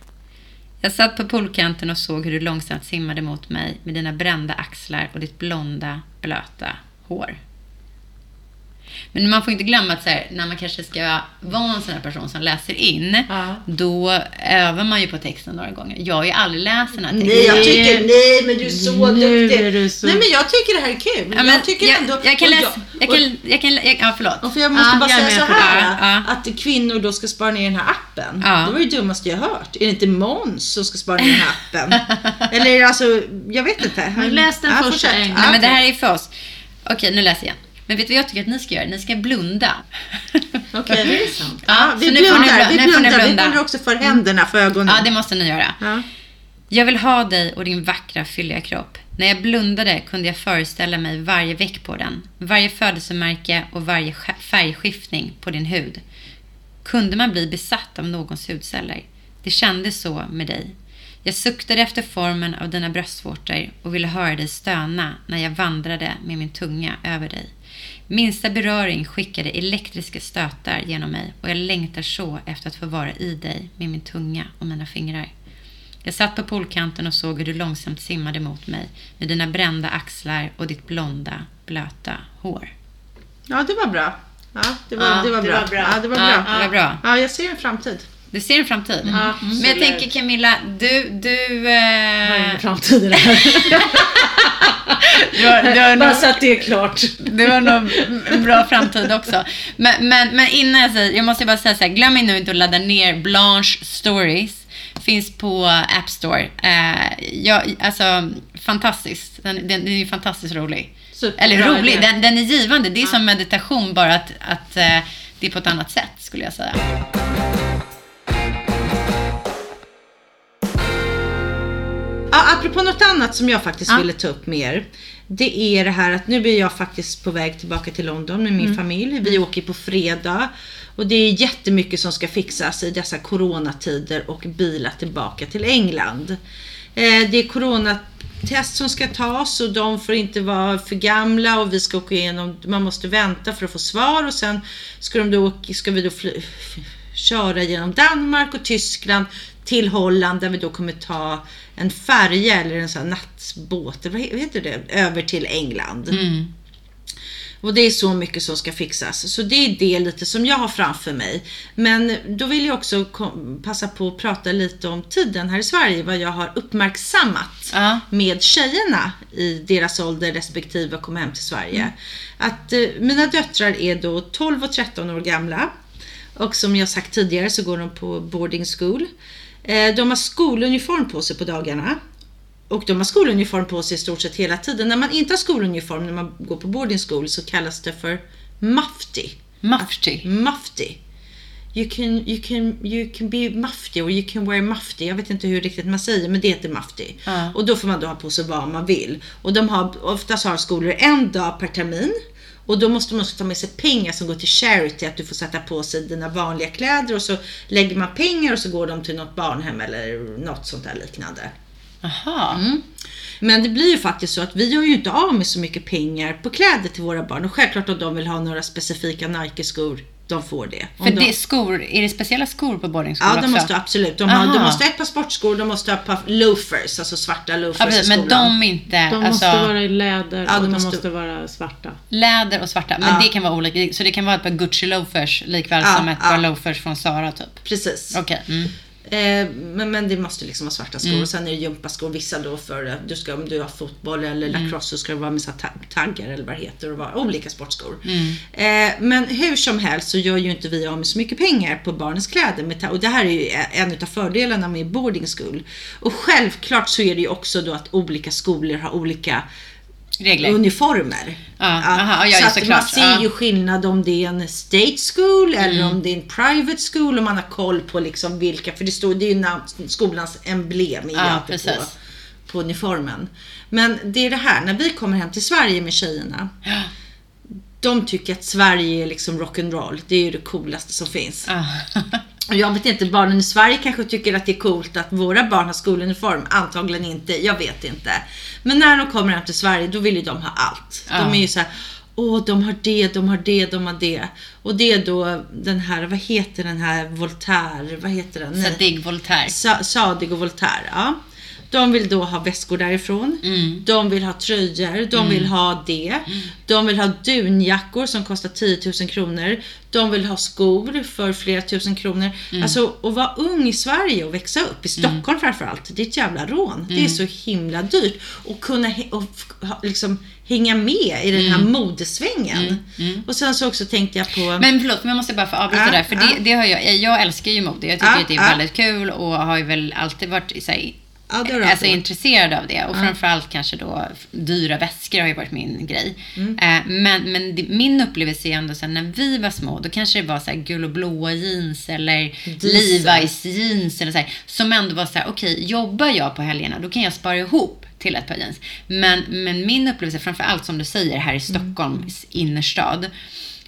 Jag satt på poolkanten och såg hur du långsamt simmade mot mig med dina brända axlar och ditt blonda, blöta hår. Men man får inte glömma att så här, när man kanske ska vara en sån här person som läser in, Ja. då övar man ju på texten några gånger. Jag har ju aldrig läst den här texten. Nej, jag tycker nej, men du är så Nu duktig. är du så- Nej, men jag tycker det här är kul. Ja, men jag tycker jag, ändå... jag kan läsa... Jag kan, jag kan, jag, ja, förlåt. Och för jag måste Ja, bara jag säga så här, Ja, att kvinnor då ska spara ner den här appen. Ja. Det var det dummaste jag hört. Är det inte Måns som ska spara ner den här appen? Eller alltså, jag vet inte. Men läs den fortsätt. en gång. Nej, men det här är för oss. Okej, nu läser jag igen. Men vet du vad jag tycker att ni ska göra? Ni ska blunda. Okej. Det är sant. Ja, vi blundar, blunda. vi blundar. Vi blunda. blundar också för händerna för ögonen. Ja, det måste ni göra. Ja. Jag vill ha dig och din vackra, fylliga kropp. När jag blundade kunde jag föreställa mig varje veck på den. Varje födelsemärke och varje sk- färgskiftning på din hud. Kunde man bli besatt av någons hudceller? Det kändes så med dig. Jag suktade efter formen av dina bröstvårtor och ville höra dig stöna när jag vandrade med min tunga över dig. Minsta beröring skickade elektriska stötar genom mig och jag längtar så efter att få vara i dig med min tunga och mina fingrar. Jag satt på poolkanten och såg hur du långsamt simmade mot mig med dina brända axlar och ditt blonda, blöta hår. ja, det var bra. Ja, det var, Ja, det var det bra. var bra. Ja, det var Ja, bra. det var bra. Ja, jag ser en framtid. Du ser en framtid. Ja, Men jag tänker Camilla, du... du Jag har eh, ingen framtid i det här. Bara nog, så att det är klart. du har nog en bra framtid också. Men, men, men innan jag säger, jag måste bara säga så här, glöm nu inte att ladda ner Blanche Stories. Finns på App Store. Eh, jag, alltså, fantastiskt. Den, den, den är ju fantastiskt rolig. Superbra Eller rolig, den, den är givande. Det är som meditation, bara att, att eh, det är på ett annat sätt, skulle jag säga. Apropå något annat som jag faktiskt Ja. ville ta upp mer. Det är det här att nu är jag faktiskt på väg tillbaka till London med min familj. Vi åker på fredag. Och det är jättemycket som ska fixas i dessa coronatider och bilar tillbaka till England. Eh, det är coronatest som ska tas och de får inte vara för gamla och vi ska åka igenom, man måste vänta för att få svar och sen ska, de då, ska vi då fly, köra genom Danmark och Tyskland till Holland där vi då kommer ta en färja eller en sån nattbåt, vad heter det, över till England. Mm. Och det är så mycket som ska fixas. Så det är det lite som jag har framför mig. Men då vill jag också passa på att prata lite om tiden här i Sverige, vad jag har uppmärksammat Ja. med tjejerna i deras ålder respektive komma hem till Sverige. Att eh, mina döttrar är då 12 och 13 år gamla. Och som jag sagt tidigare så går de på boarding school. Eh, de har skoluniform på sig på dagarna. Och de har skoluniform på sig i stort sett hela tiden. När man inte har skoluniform när man går på boarding school så kallas det för mufti. Mufti. Mufti. You can, you, can, you can be mufti or you can wear mufti. Jag vet inte hur riktigt man säger men det heter mufti. Ja. Och då får man då ha på sig vad man vill. Och de har, oftast har skolor en dag per termin. Och då måste man också ta med sig pengar som går till charity. Att du får sätta på sig dina vanliga kläder och så lägger man pengar och så går de till något barnhem eller något sånt där liknande. Aha. Mm. Men det blir ju faktiskt så att vi gör ju inte av med så mycket pengar på kläder till våra barn. Och självklart om de vill ha några specifika Nike-skor, de får det. Om För de, det är skor, är det speciella skor på boarding school Ja, de också? måste absolut. De, har, de måste ha ett par sportskor, de måste ha ett par loafers, alltså svarta loafers Ja, i men skolan. de är inte, De alltså, måste vara i läder Ja, de och de måste- måste, vara svarta. läder och svarta. Men Ja. det kan vara olika. Så det kan vara ett par Gucci loafers likväl Ja, som ett ja. par loafers från Zara typ. Precis. Okej. Mm. Eh, men, men det måste liksom vara svarta skor. Och sen är det gympaskor. Vissa då för du ska, om du har fotboll eller lacrosse så ska det vara med taggar eller vad det heter. Och vara olika sportskor. Eh, men hur som helst så gör ju inte vi av med så mycket pengar på barnens kläder. Och det här är ju en av fördelarna med boarding school. Och självklart så är det ju också då att olika skolor har olika Regler. uniformer. Ja, aha, ja, så att man ser ju skillnad om det är en state school eller Mm. om det är en private school och man har koll på liksom vilka, för det står det är ju skolans emblem i alltid på, på uniformen. Men det är det här, när vi kommer hem till Sverige med tjejerna, Ja. De tycker att Sverige är liksom rock'n'roll. Det är ju det coolaste som finns. Och jag vet inte, barnen i Sverige kanske tycker att det är coolt att våra barn har skoluniform. Antagligen inte, jag vet inte. Men när de kommer hem till Sverige, då vill ju de ha allt. De är ju så här, åh de har det, de har det, de har det. Och det är då den här, vad heter den här Voltaire, vad heter den? Nej. Zadig Voltaire. Sa- Sadig och Voltaire, ja. De vill då ha väskor därifrån. Mm. De vill ha tröjor. De vill ha det. De vill ha dunjackor som kostar 10 000 kronor. De vill ha skor för flera tusen kronor. Mm. Alltså att vara ung i Sverige och växa upp, i Stockholm framförallt, det är ett jävla rån. Det Mm. är så himla dyrt. Och kunna och liksom hänga med i den här modesvängen. Och sen så också tänkte jag på... Mm. Men förlåt, men jag måste bara få avbryta Ja, där. För ja. det, det har jag, jag älskar ju mode. Jag tycker Ja, att det är väldigt kul och har ju väl alltid varit så här, Ja, det du alltså, intresserad av det. Och framförallt kanske då dyra väskor har ju varit min grej. Mm. Eh, men men det, min upplevelse är ändå så här, när vi var små, då kanske det var så här gul och blåa jeans eller Levi's jeans eller så här, som ändå var så här, okej, jobbar jag på helgerna, då kan jag spara ihop till ett par jeans. Men, men min upplevelse, framförallt som du säger här i Stockholms innerstad,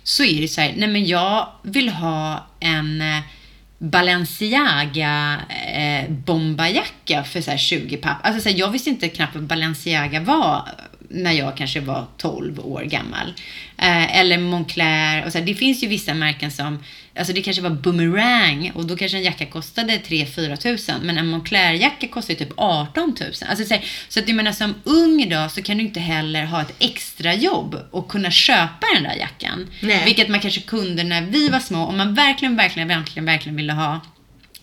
så är det så här, nej men jag vill ha en eh, Balenciaga eh, bomberjacka för så här 20 papp. Alltså så här, jag visste inte knappt vad Balenciaga var när jag kanske var 12 år gammal. Eh, eller Moncler. Och så här, det finns ju vissa märken som, alltså det kanske var Boomerang och då kanske en jacka kostade 3-4 tusen. Men en Moncler-jacka kostar ju typ 18 tusen. Alltså så, här, så att jag menar som ung idag så kan du inte heller ha ett extra jobb och kunna köpa den där jackan. Nej. Vilket man kanske kunde när vi var små. Om man verkligen, verkligen, verkligen, verkligen ville ha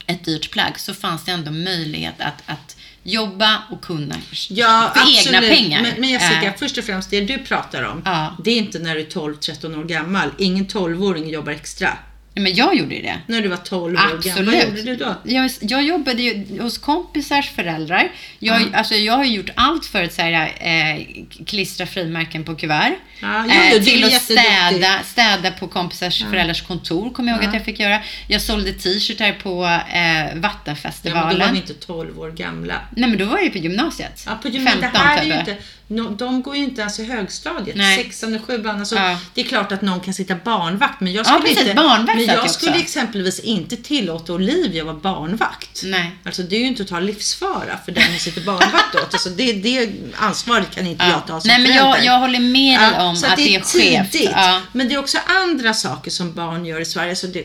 ett dyrt plagg så fanns det ändå möjlighet att, att jobba och kunna Ja, för absolut. egna pengar. Men, men Jessica, Eh, först och främst det du pratar om. Ja. Det är inte när du är 12-13 år gammal. Ingen 12-åring jobbar extra. Men jag gjorde ju det. När du var 12 år gammal. Vad gjorde du då? Jag, jag jobbade ju hos kompisars föräldrar. Jag, alltså, jag har gjort allt för att så här, eh, klistra frimärken på kuvert. Ja, jo, eh, till att städa, städa på kompisars föräldrars kontor kommer jag ihåg att jag fick göra. Jag sålde t-shirtar på eh, Ja, men Vattenfestivalen. då var vi inte 12 år gamla. Nej men då var jag ju på gymnasiet. Ja, på gymnasiet. 15 Det här är ju typ. inte, no, de går ju inte ens i högstadiet. Nej. Sexan och sjuan. Alltså, Ja. Det är klart att någon kan sitta barnvakt. Men jag Ja, skulle, precis, inte, barnvakt men jag skulle också. exempelvis inte tillåta Olivia att vara barnvakt. Nej. Alltså det är ju inte att ta livsfara för den som sitter barnvakt åt. Alltså det, det ansvaret kan inte jag ta som Nej men förälder. jag, jag håller med dig om att, det är skevt. tidigt. Ja. Men det är också andra saker som barn gör i Sverige. Så det,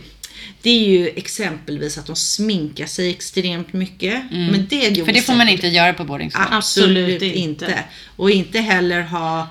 det är ju exempelvis att de sminkar sig extremt mycket. Men det Mm. För det får man inte göra på boarding school. Absolut, Absolut inte. inte. Och inte heller ha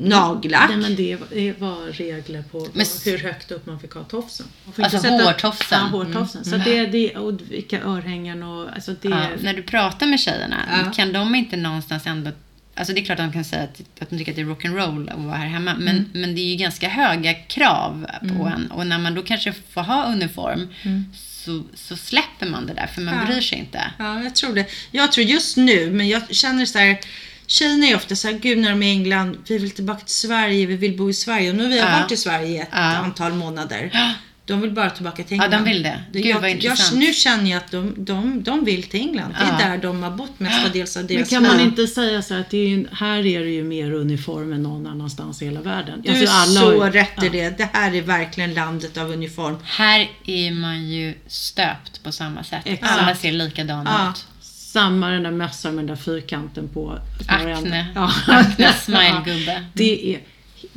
nagellack. Nej, men det var- regler på Men- hur högt upp man fick ha tofsen. Alltså sätta- hårtofsen. Ja, hårtofsen. Så det, det, och vilka örhängen och alltså det... Ja, när du pratar med tjejerna, Ja. kan de inte någonstans ändå Alltså det är klart att de kan säga att, att de tycker att det är rock'n'roll att vara här hemma. Men, men det är ju ganska höga krav på en. Och när man då kanske får ha uniform så, så släpper man det där för man Ja. bryr sig inte. Ja, jag tror det. Jag tror just nu, men jag känner så här. Tjejerna är ofta så här, gud när de är i England, vi vill tillbaka till Sverige, vi vill bo i Sverige. Och nu har vi Ja. varit i Sverige ett Ja. antal månader. De vill bara tillbaka till Ja, England. de vill det. Gud, jag, vad intressant. Jag, nu känner jag att de, de, de vill till England. Det är Ja. där de har bott mestadels av Men deras kan man inte säga så att det är ju, här är det ju mer uniform än någon annanstans i hela världen? Du Alltså, är alla så har ju- rätt i ja. det. Det här är verkligen landet av uniform. Här är man ju stöpt på samma sätt. Exakt. Alla ser likadana Ja. ut. Samma den där mössan med den där fyrkanten på. Acne. Ja. Acne smile-gubbe. Det är...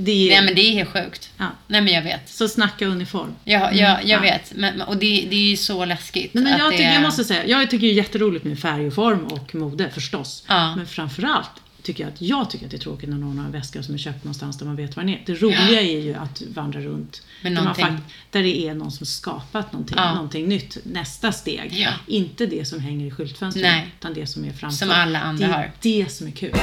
Det är Nej men det är helt sjukt. ja. Nej men jag vet. Så snacka uniform. Jag, jag, jag Ja. vet. Men, och det, det är ju så läskigt. Nej, men jag, tycker, är- jag måste säga, jag tycker det är jätteroligt med färg och form och mode förstås. Ja. Men framförallt tycker jag att jag tycker att det är tråkigt när någon har en väska som är köpt någonstans där man vet vad den är. Det roliga är ju att vandra runt där, man där det är någon som skapat någonting, Ja. någonting nytt. Nästa steg. Ja. Inte det som hänger i skyltfönstret Nej. utan det som är framför. Som alla andra det är har. det som är kul.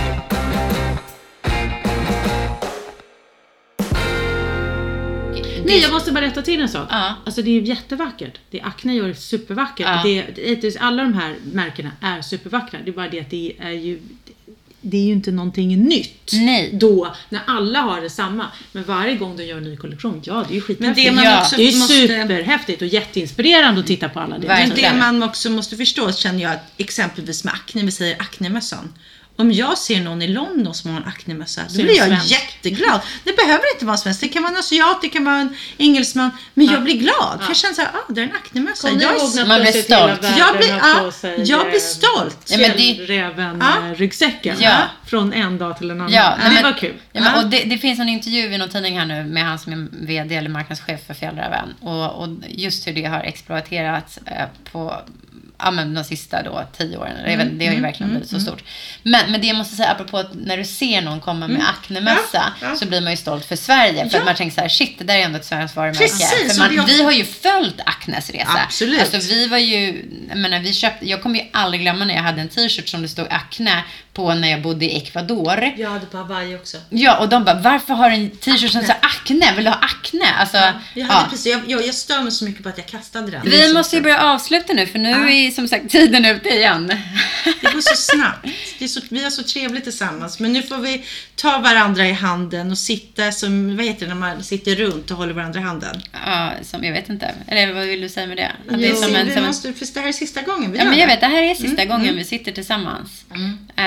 Nej, jag måste bara rätta till en sak. Ja. Alltså det är jättevackert. Det Acne gör är supervackert. Ja. Det, det, det, alla de här märkena är supervackra. Det är bara det att det är ju det är ju inte någonting nytt. Nej. Då, när alla har detsamma. Men varje gång de gör en ny kollektion, ja det är ju skithäftigt. Men det man Ja. det är ju måste... superhäftigt och jätteinspirerande att titta på alla Verkligen. Men det man också måste förstå känner jag att exempelvis med akne, vi säger aknemössan. Om jag ser någon i London som har en aknemössa, då blir jag svensk. jätteglad. Det behöver inte vara svensk, det kan vara en asiat, det kan vara en engelsman. Men jag blir glad, för jag känner såhär, ah, det är en aknemössa. Jag, är- Man blir stolt. jag, blir, ah, jag blir stolt. Ja, men det- Fjällräven Ja. eh, ryggsäcken Ja. från en dag till en annan. Ja, nej, det var kul. Ja, men, Ja. och det, det finns en intervju i någon tidning här nu med han som är VD eller marknadschef för Fjällräven. Och, och just hur det har exploaterats eh, på ja, men de sista då, tio åren. Jag vet, det har ju verkligen blivit så stort. Men, men det jag måste säga, apropå att när du ser någon komma med aknemössa Ja, ja. så blir man ju stolt för Sverige. För Ja. att man tänker så här, shit, det där är ändå ett svenskt varumärke. Precis, för man, Vi har ju följt Acnes resa. Absolut. Alltså vi var ju, jag menar, vi köpte, jag kommer ju aldrig glömma när jag hade en t-shirt som det stod Acne på när jag bodde i Ecuador. Jag hade på Hawaii också. Ja, och de bara, varför har du en t-shirt som säger akne? Vill du ha akne? Alltså, Jag, ja. hade precis, jag, jag, jag stör mig så mycket på att jag kastade den. Vi måste ju börja avsluta nu, för nu är som sagt tiden ute igen. Det går så snabbt. Det är så, vi har så trevligt tillsammans. Men nu får vi ta varandra i handen och sitta som, vad heter det, när man sitter runt och håller varandra i handen. Ja, som jag vet inte. Eller vad vill du säga med det? Att det är som en, vi som en, måste, för det här är sista gången vi ja, gör men jag det. vet, det här är sista gången vi sitter tillsammans. Eh,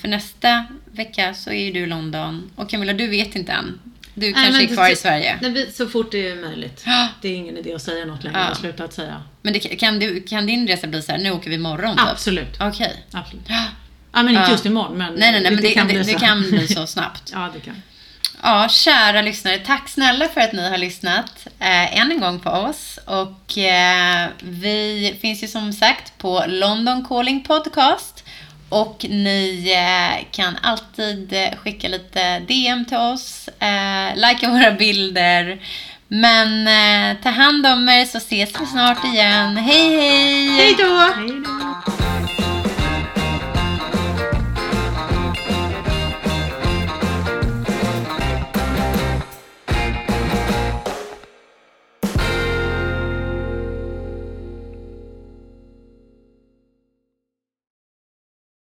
för nästa vecka så är ju du i London. Och Camilla, du vet inte än. Du kanske är kvar det- i Sverige. Nej, vi- så fort det är möjligt. Det är ingen idé att säga något längre. Ja. Jag har slutat säga. Men det, kan, du, kan din resa bli så här, nu åker vi imorgon typ? Absolut. Okej. Absolut. Ja, men inte just imorgon. Men Nej, nej, nej, men det, det, det så. kan bli så snabbt. Ja, det kan. Ja, kära lyssnare, tack snälla för att ni har lyssnat eh, än en gång på oss. Och eh, vi finns ju som sagt på London Calling Podcast. Och ni eh, kan alltid eh, skicka lite DM till oss, eh, likea våra bilder Men eh, ta hand om er så ses vi snart igen. Hej hej! Hej då! Hej då!